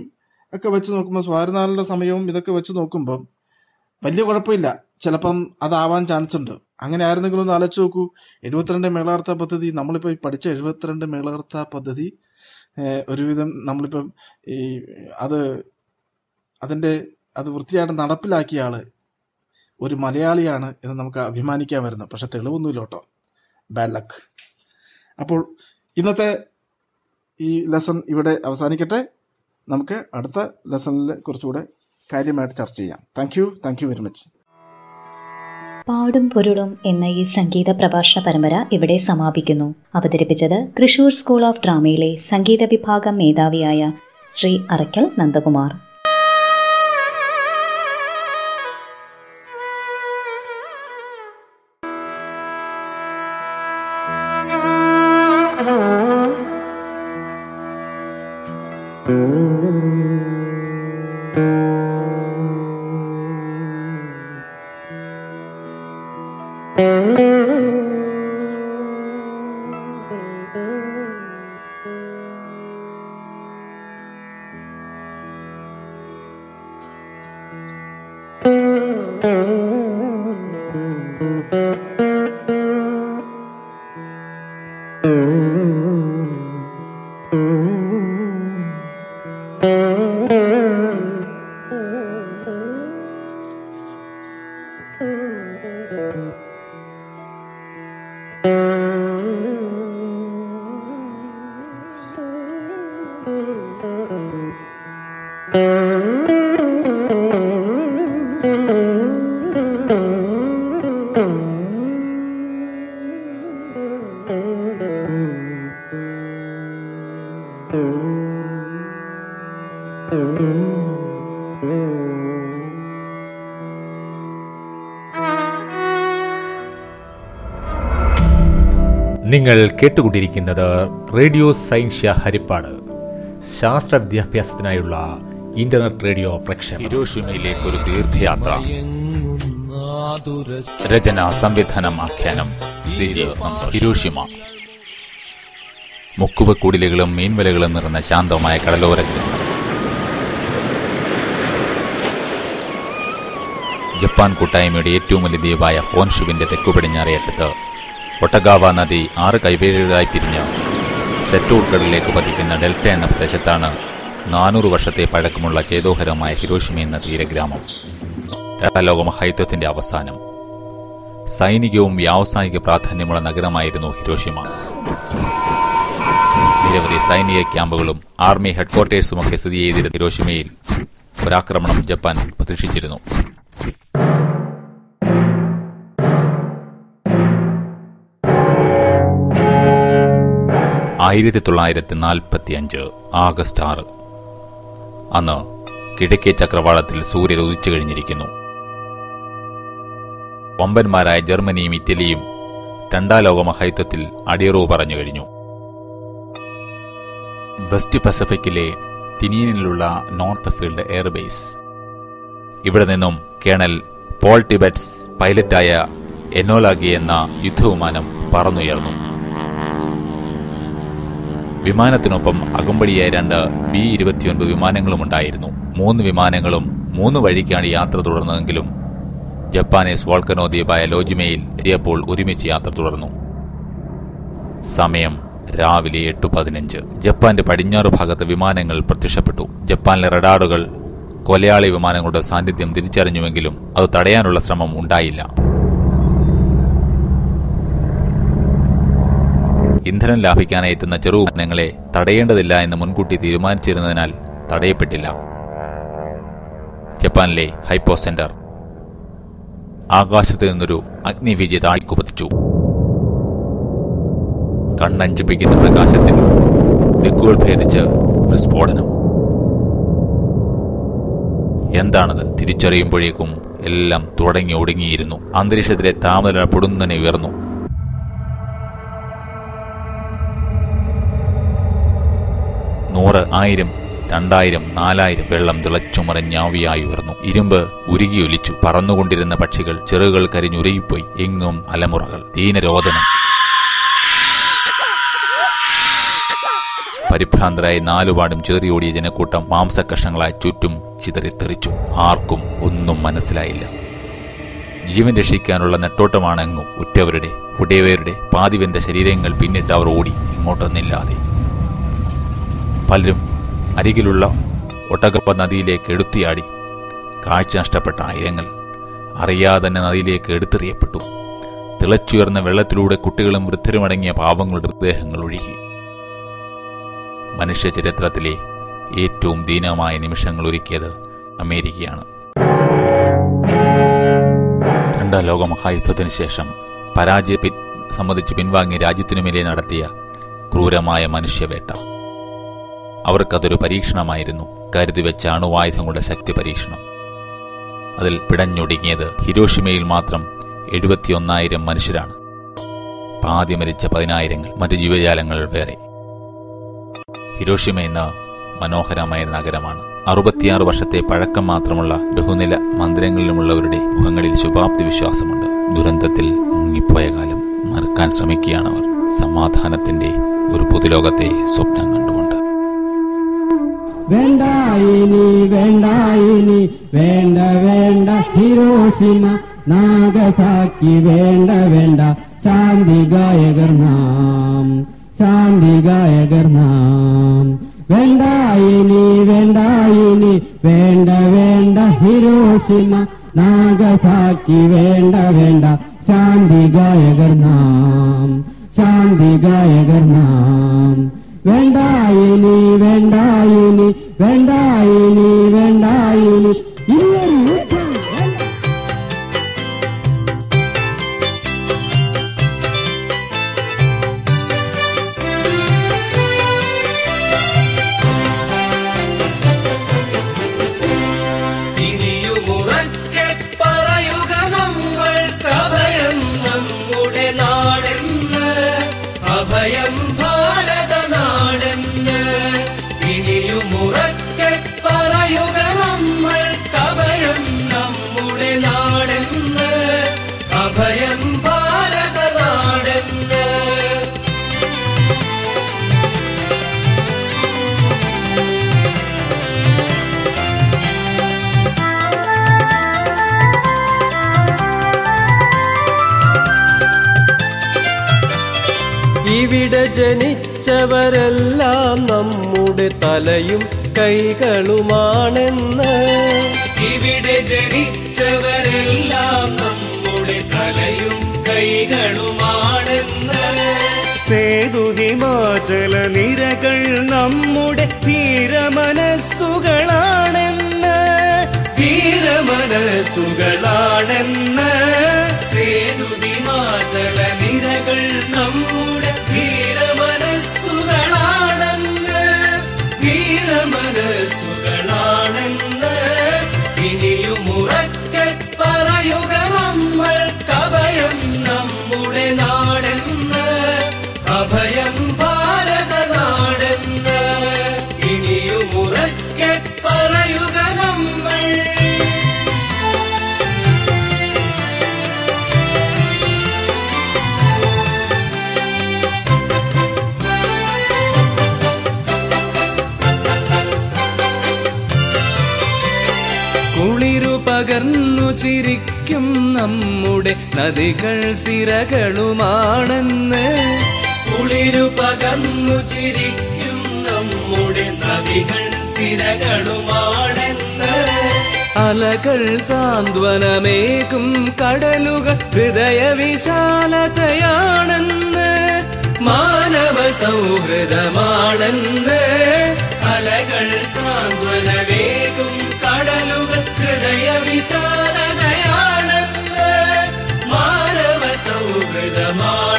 ഒക്കെ വെച്ച് നോക്കുമ്പോൾ സ്വാരനാളിന്റെ സമയവും ഇതൊക്കെ വെച്ച് നോക്കുമ്പോൾ വലിയ കുഴപ്പമില്ല. ചിലപ്പം അതാവാൻ ചാൻസ് ഉണ്ട്. അങ്ങനെ ആയിരുന്നെങ്കിലും ഒന്ന് ആലോചിച്ച് നോക്കൂ. എഴുപത്തിരണ്ട് മേളകർത്ത പദ്ധതി നമ്മളിപ്പോൾ പഠിച്ച എഴുപത്തിരണ്ട് മേളകർത്ത പദ്ധതി ഒരുവിധം നമ്മളിപ്പം ഈ അത് അതിന്റെ അത് വൃത്തിയായിട്ട് നടപ്പിലാക്കിയ ആൾ ഒരു മലയാളിയാണ് എന്ന് നമുക്ക് അഭിമാനിക്കാൻ വരുന്നു. പക്ഷെ തെളിവൊന്നുമില്ല കേട്ടോ. ബാഡ് ലക്ക് അപ്പോൾ ഇന്നത്തെ ഈ ലെസൺ ഇവിടെ അവസാനിക്കട്ടെ. നമുക്ക് അടുത്ത ലെസണിൽ കുറച്ചുകൂടെ കാര്യമായിട്ട് ചർച്ച ചെയ്യാം. Thank you thank you very much പാടും പൊരുളും എന്ന ഈ സംഗീത പ്രഭാഷണ പരമ്പര ഇവിടെ സമാപിക്കുന്നു. അവതരിപ്പിച്ചത് തൃശൂർ സ്കൂൾ ഓഫ് ഡ്രാമയിലെ സംഗീത വിഭാഗം മേധാവിയായ ശ്രീ അറയ്ക്കൽ നന്ദകുമാർ. നിങ്ങൾ കേട്ടുകൊണ്ടിരിക്കുന്നത് റേഡിയോ സയൻഷ്യ ഹരിപ്പാട്. ശാസ്ത്ര വിദ്യാഭ്യാസത്തിനായുള്ള ഇന്റർനെറ്റ് റേഡിയോ പ്രക്ഷേപണം. ഒരു തീർത്ഥയാത്ര. രചന സംവിധാനം ആഖ്യാനം ഹിരോഷിമ. മുക്കുവക്കൂടിലുകളും മീൻവലകളും നിറഞ്ഞ ശാന്തമായ കടലോരത്തിൽ ജപ്പാൻ കൂട്ടായ്മയുടെ ഏറ്റവും വലിയ ദ്വീപായ ഹോൻഷുവിന്റെ തെക്കുപടിഞ്ഞാറേ അറ്റത്ത് ഒട്ടഗാവ നദി ആറ് കൈവേഴുകളായി പിരിഞ്ഞ് സെറ്റൂർ കടലിലേക്ക് പതിക്കുന്ന ഡെൽറ്റ എന്ന പ്രദേശത്താണ് നാനൂറ് വർഷത്തെ പഴക്കമുള്ള ചേതോഹരമായ ഹിരോഷിമ എന്ന തീരഗ്രാമം. രണ്ടാം അവസാനം. സൈനികവും വ്യാവസായിക പ്രാധാന്യമുള്ള നഗരമായിരുന്നു ഹിരോഷിമ. നിരവധി സൈനിക ക്യാമ്പുകളും ആർമി ഹെഡ്ക്വാർട്ടേഴ്സുമൊക്കെ സ്ഥിതി ചെയ്തിരുന്ന ഹിരോഷിമയിൽ ഒരാക്രമണം ജപ്പാൻ പ്രതീക്ഷിച്ചിരുന്നു. ആയിരത്തി തൊള്ളായിരത്തി നാൽപ്പത്തി അഞ്ച് ആഗസ്റ്റ് ആറ്. അന്ന് കിഴക്കേ ചക്രവാളത്തിൽ സൂര്യൻ ഉദിച്ചു കഴിഞ്ഞിരിക്കുന്നു. വമ്പന്മാരായ ജർമ്മനിയും ഇറ്റലിയും രണ്ടാം ലോക മഹായുദ്ധത്തിൽ അടിയറവ് പറഞ്ഞു കഴിഞ്ഞു. വെസ്റ്റ് പസഫിക്കിലെ ടിനിയനിലുള്ള നോർത്ത് ഫീൽഡ് എയർബേസ്. ഇവിടെ നിന്നും കേണൽ പോൾ ടിബറ്റ്സ് പൈലറ്റായ എനോലാഗി എന്ന യുദ്ധവിമാനം പറന്നുയർന്നു. വിമാനത്തിനൊപ്പം അകമ്പടിയായ രണ്ട് ബി ഇരുപത്തിയൊൻപത് വിമാനങ്ങളും ഉണ്ടായിരുന്നു മൂന്ന് വിമാനങ്ങളും മൂന്ന് വഴിക്കാണ് യാത്ര തുടർന്നതെങ്കിലും ജപ്പാനീസ് വോൾക്കനോ ദ്വീപായ ലോജിമയിൽ എത്തിയപ്പോൾ ഒരുമിച്ച് യാത്ര തുടർന്നു. സമയം രാവിലെ എട്ട് പതിനഞ്ച് ജപ്പാന്റെ പടിഞ്ഞാറ് ഭാഗത്ത് വിമാനങ്ങൾ പ്രത്യക്ഷപ്പെട്ടു. ജപ്പാനിലെ റഡാറുകൾ കൊലയാളി വിമാനങ്ങളുടെ സാന്നിധ്യം തിരിച്ചറിഞ്ഞുവെങ്കിലും അത് തടയാനുള്ള ശ്രമം ഉണ്ടായില്ല. ഇന്ധനം ലാഭിക്കാനായി എത്തുന്ന ചെറുവിമാനങ്ങളെ തടയേണ്ടതില്ല എന്ന് മുൻകൂട്ടി തീരുമാനിച്ചിരുന്നതിനാൽ തടയപ്പെട്ടില്ല. ജപ്പാനിലെ ഹൈപ്പോ സെന്റർ ആകാശത്ത് നിന്നൊരു അഗ്നിവീജി താഴ്ക്കുപതിച്ചു കണ്ണഞ്ചിപ്പിക്കുന്ന പ്രകാശത്തിൽ ദിക്കുകൾ ഭേദിച്ച് ഒരു സ്ഫോടനം. എന്താണത്? തിരിച്ചറിയുമ്പോഴേക്കും എല്ലാം തുടങ്ങി ഒടുങ്ങിയിരുന്നു. അന്തരീക്ഷത്തിലെ താമര പൊടുന്നനെ ഉയർന്നു. നൂറ് ആയിരം രണ്ടായിരം നാലായിരം വെള്ളം തിളച്ചുമറിഞ്ഞാവിയായി ഉയർന്നു. ഇരുമ്പ് ഉരുകിയൊലിച്ചു. പറന്നുകൊണ്ടിരുന്ന പക്ഷികൾ ചെറുകൾ കരിഞ്ഞുരയിപ്പോയി എങ്ങും അലമുറകൾ. ദീനരോധനം പരിഭ്രാന്തരായി നാലുപാടും ചേറിയോടിയ ജനക്കൂട്ടം മാംസകഷ്ണങ്ങളായി ചുറ്റും ചിതറിത്തെറിച്ചു. ആർക്കും ഒന്നും മനസ്സിലായില്ല. ജീവൻ രക്ഷിക്കാനുള്ള നെട്ടോട്ടമാണെങ്ങും ഉറ്റവരുടെ ഉടയവരുടെ പാതിവെന്ത ശരീരങ്ങൾ പിന്നിട്ട് അവർ ഓടി. ഇങ്ങോട്ടൊന്നില്ലാതെ പലരും അരികിലുള്ള ഒട്ടകപ്പ നദിയിലേക്ക് എടുത്തിയാടി. കാഴ്ച നഷ്ടപ്പെട്ട ആയിരങ്ങൾ അറിയാതെ തന്നെ നദിയിലേക്ക് എടുത്തെറിയപ്പെട്ടു. തിളച്ചുയർന്ന വെള്ളത്തിലൂടെ കുട്ടികളും വൃദ്ധരുമടങ്ങിയ പാവങ്ങളുടെ മൃതദേഹങ്ങൾ ഒഴുകി. മനുഷ്യ ചരിത്രത്തിലെ ഏറ്റവും ദീനമായ നിമിഷങ്ങൾ ഒരുക്കിയത് അമേരിക്കയാണ്. രണ്ടാം ലോക മഹായുദ്ധത്തിന് ശേഷം പരാജയ സംബന്ധിച്ച് പിൻവാങ്ങിയ രാജ്യത്തിനുമേലെ നടത്തിയ ക്രൂരമായ മനുഷ്യവേട്ട. അവർക്കതൊരു പരീക്ഷണമായിരുന്നു. കരുതി വെച്ച അണുവായുധങ്ങളുടെ ശക്തി പരീക്ഷണം. അതിൽ പിടഞ്ഞൊടുങ്ങിയത് ഹിരോഷിമയിൽ മാത്രം എഴുപത്തിയൊന്നായിരം മനുഷ്യരാണ്. പാതി മരിച്ച പതിനായിരങ്ങൾ മറ്റു ജീവജാലങ്ങൾ വേറെ. ഹിരോഷിമ എന്ന മനോഹരമായ നഗരമാണ്. അറുപത്തിയാറ് വർഷത്തെ പഴക്കം മാത്രമുള്ള ബഹുനില മന്ദിരങ്ങളിലുമുള്ളവരുടെ മുഖങ്ങളിൽ ശുഭാപ്തി വിശ്വാസമുണ്ട്. ദുരന്തത്തിൽ മുങ്ങിപ്പോയ കാലം മറക്കാൻ ശ്രമിക്കുകയാണവർ. സമാധാനത്തിന്റെ ഒരു പുതുലോകത്തെ സ്വപ്നം കണ്ടുകൊണ്ട് വേണ്ട ഇനി വേണ്ട വേണ്ട. ഹിരോഷിമ നാഗസാക്കി വേണ്ട വേണ്ട. ശാന്തി ഗായകർ നാം ശാന്തി ഗായകർ നാം. വേണ്ട ഇനി വേണ്ട ഇനി വേണ്ട വേണ്ട. ഹിരോഷിമ നാഗസാക്കി വേണ്ട വേണ്ട. ശാന്തി ഗായകർ നാം ശാന്തി ഗായകർ നാം. വേണ്ട ഇനി വേണ്ട ഇനി വേണ്ട സിരകളുമാണെന്ന് കുളിരു പകർന്നു ചിരിക്കും നമ്മുടെ നദികൾ സിരകളുമാണെന്ന്. അലകൾ സാന്ത്വനമേകും കടലുകൾ ഹൃദയവിശാലതയാണെന്ന്. മാനവ സൗഹൃദമാണെന്ന്. അലകൾ സാന്ത്വനമേകും കടലുകൾ ഹൃദയ വിശാലതയാണെന്ന് മാനവ സൗഹൃദമാണെന്ന്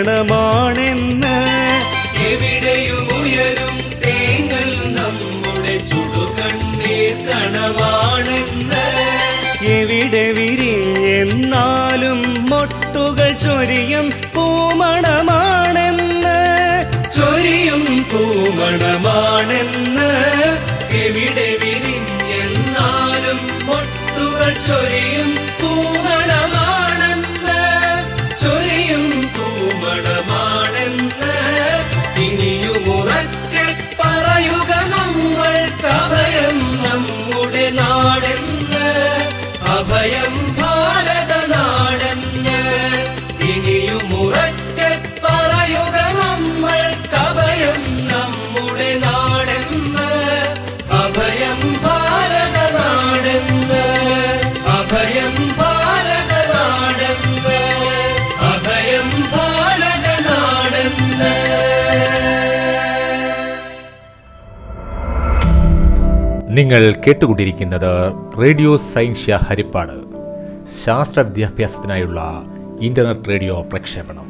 ചുടുകണ്ണീർ എവിടെയും ഉയരും തേങ്ങൽ നമ്മുടെ ചുടുകണ്ണീർ കണമാണെന്ന്. എവിടെ വിരിഞ്ഞെന്നാലും മൊട്ടുകൾ ചൊരിയും പൂമണമാണെന്ന്. ചൊരിയും പൂമണമാണെന്ന് നിങ്ങൾ കേട്ടുകൊണ്ടിരിക്കുന്നത് റേഡിയോ സയൻഷ്യ ഹരിപ്പാട്. ശാസ്ത്ര വിദ്യാഭ്യാസത്തിനായുള്ള ഇന്റർനെറ്റ് റേഡിയോ പ്രക്ഷേപണം.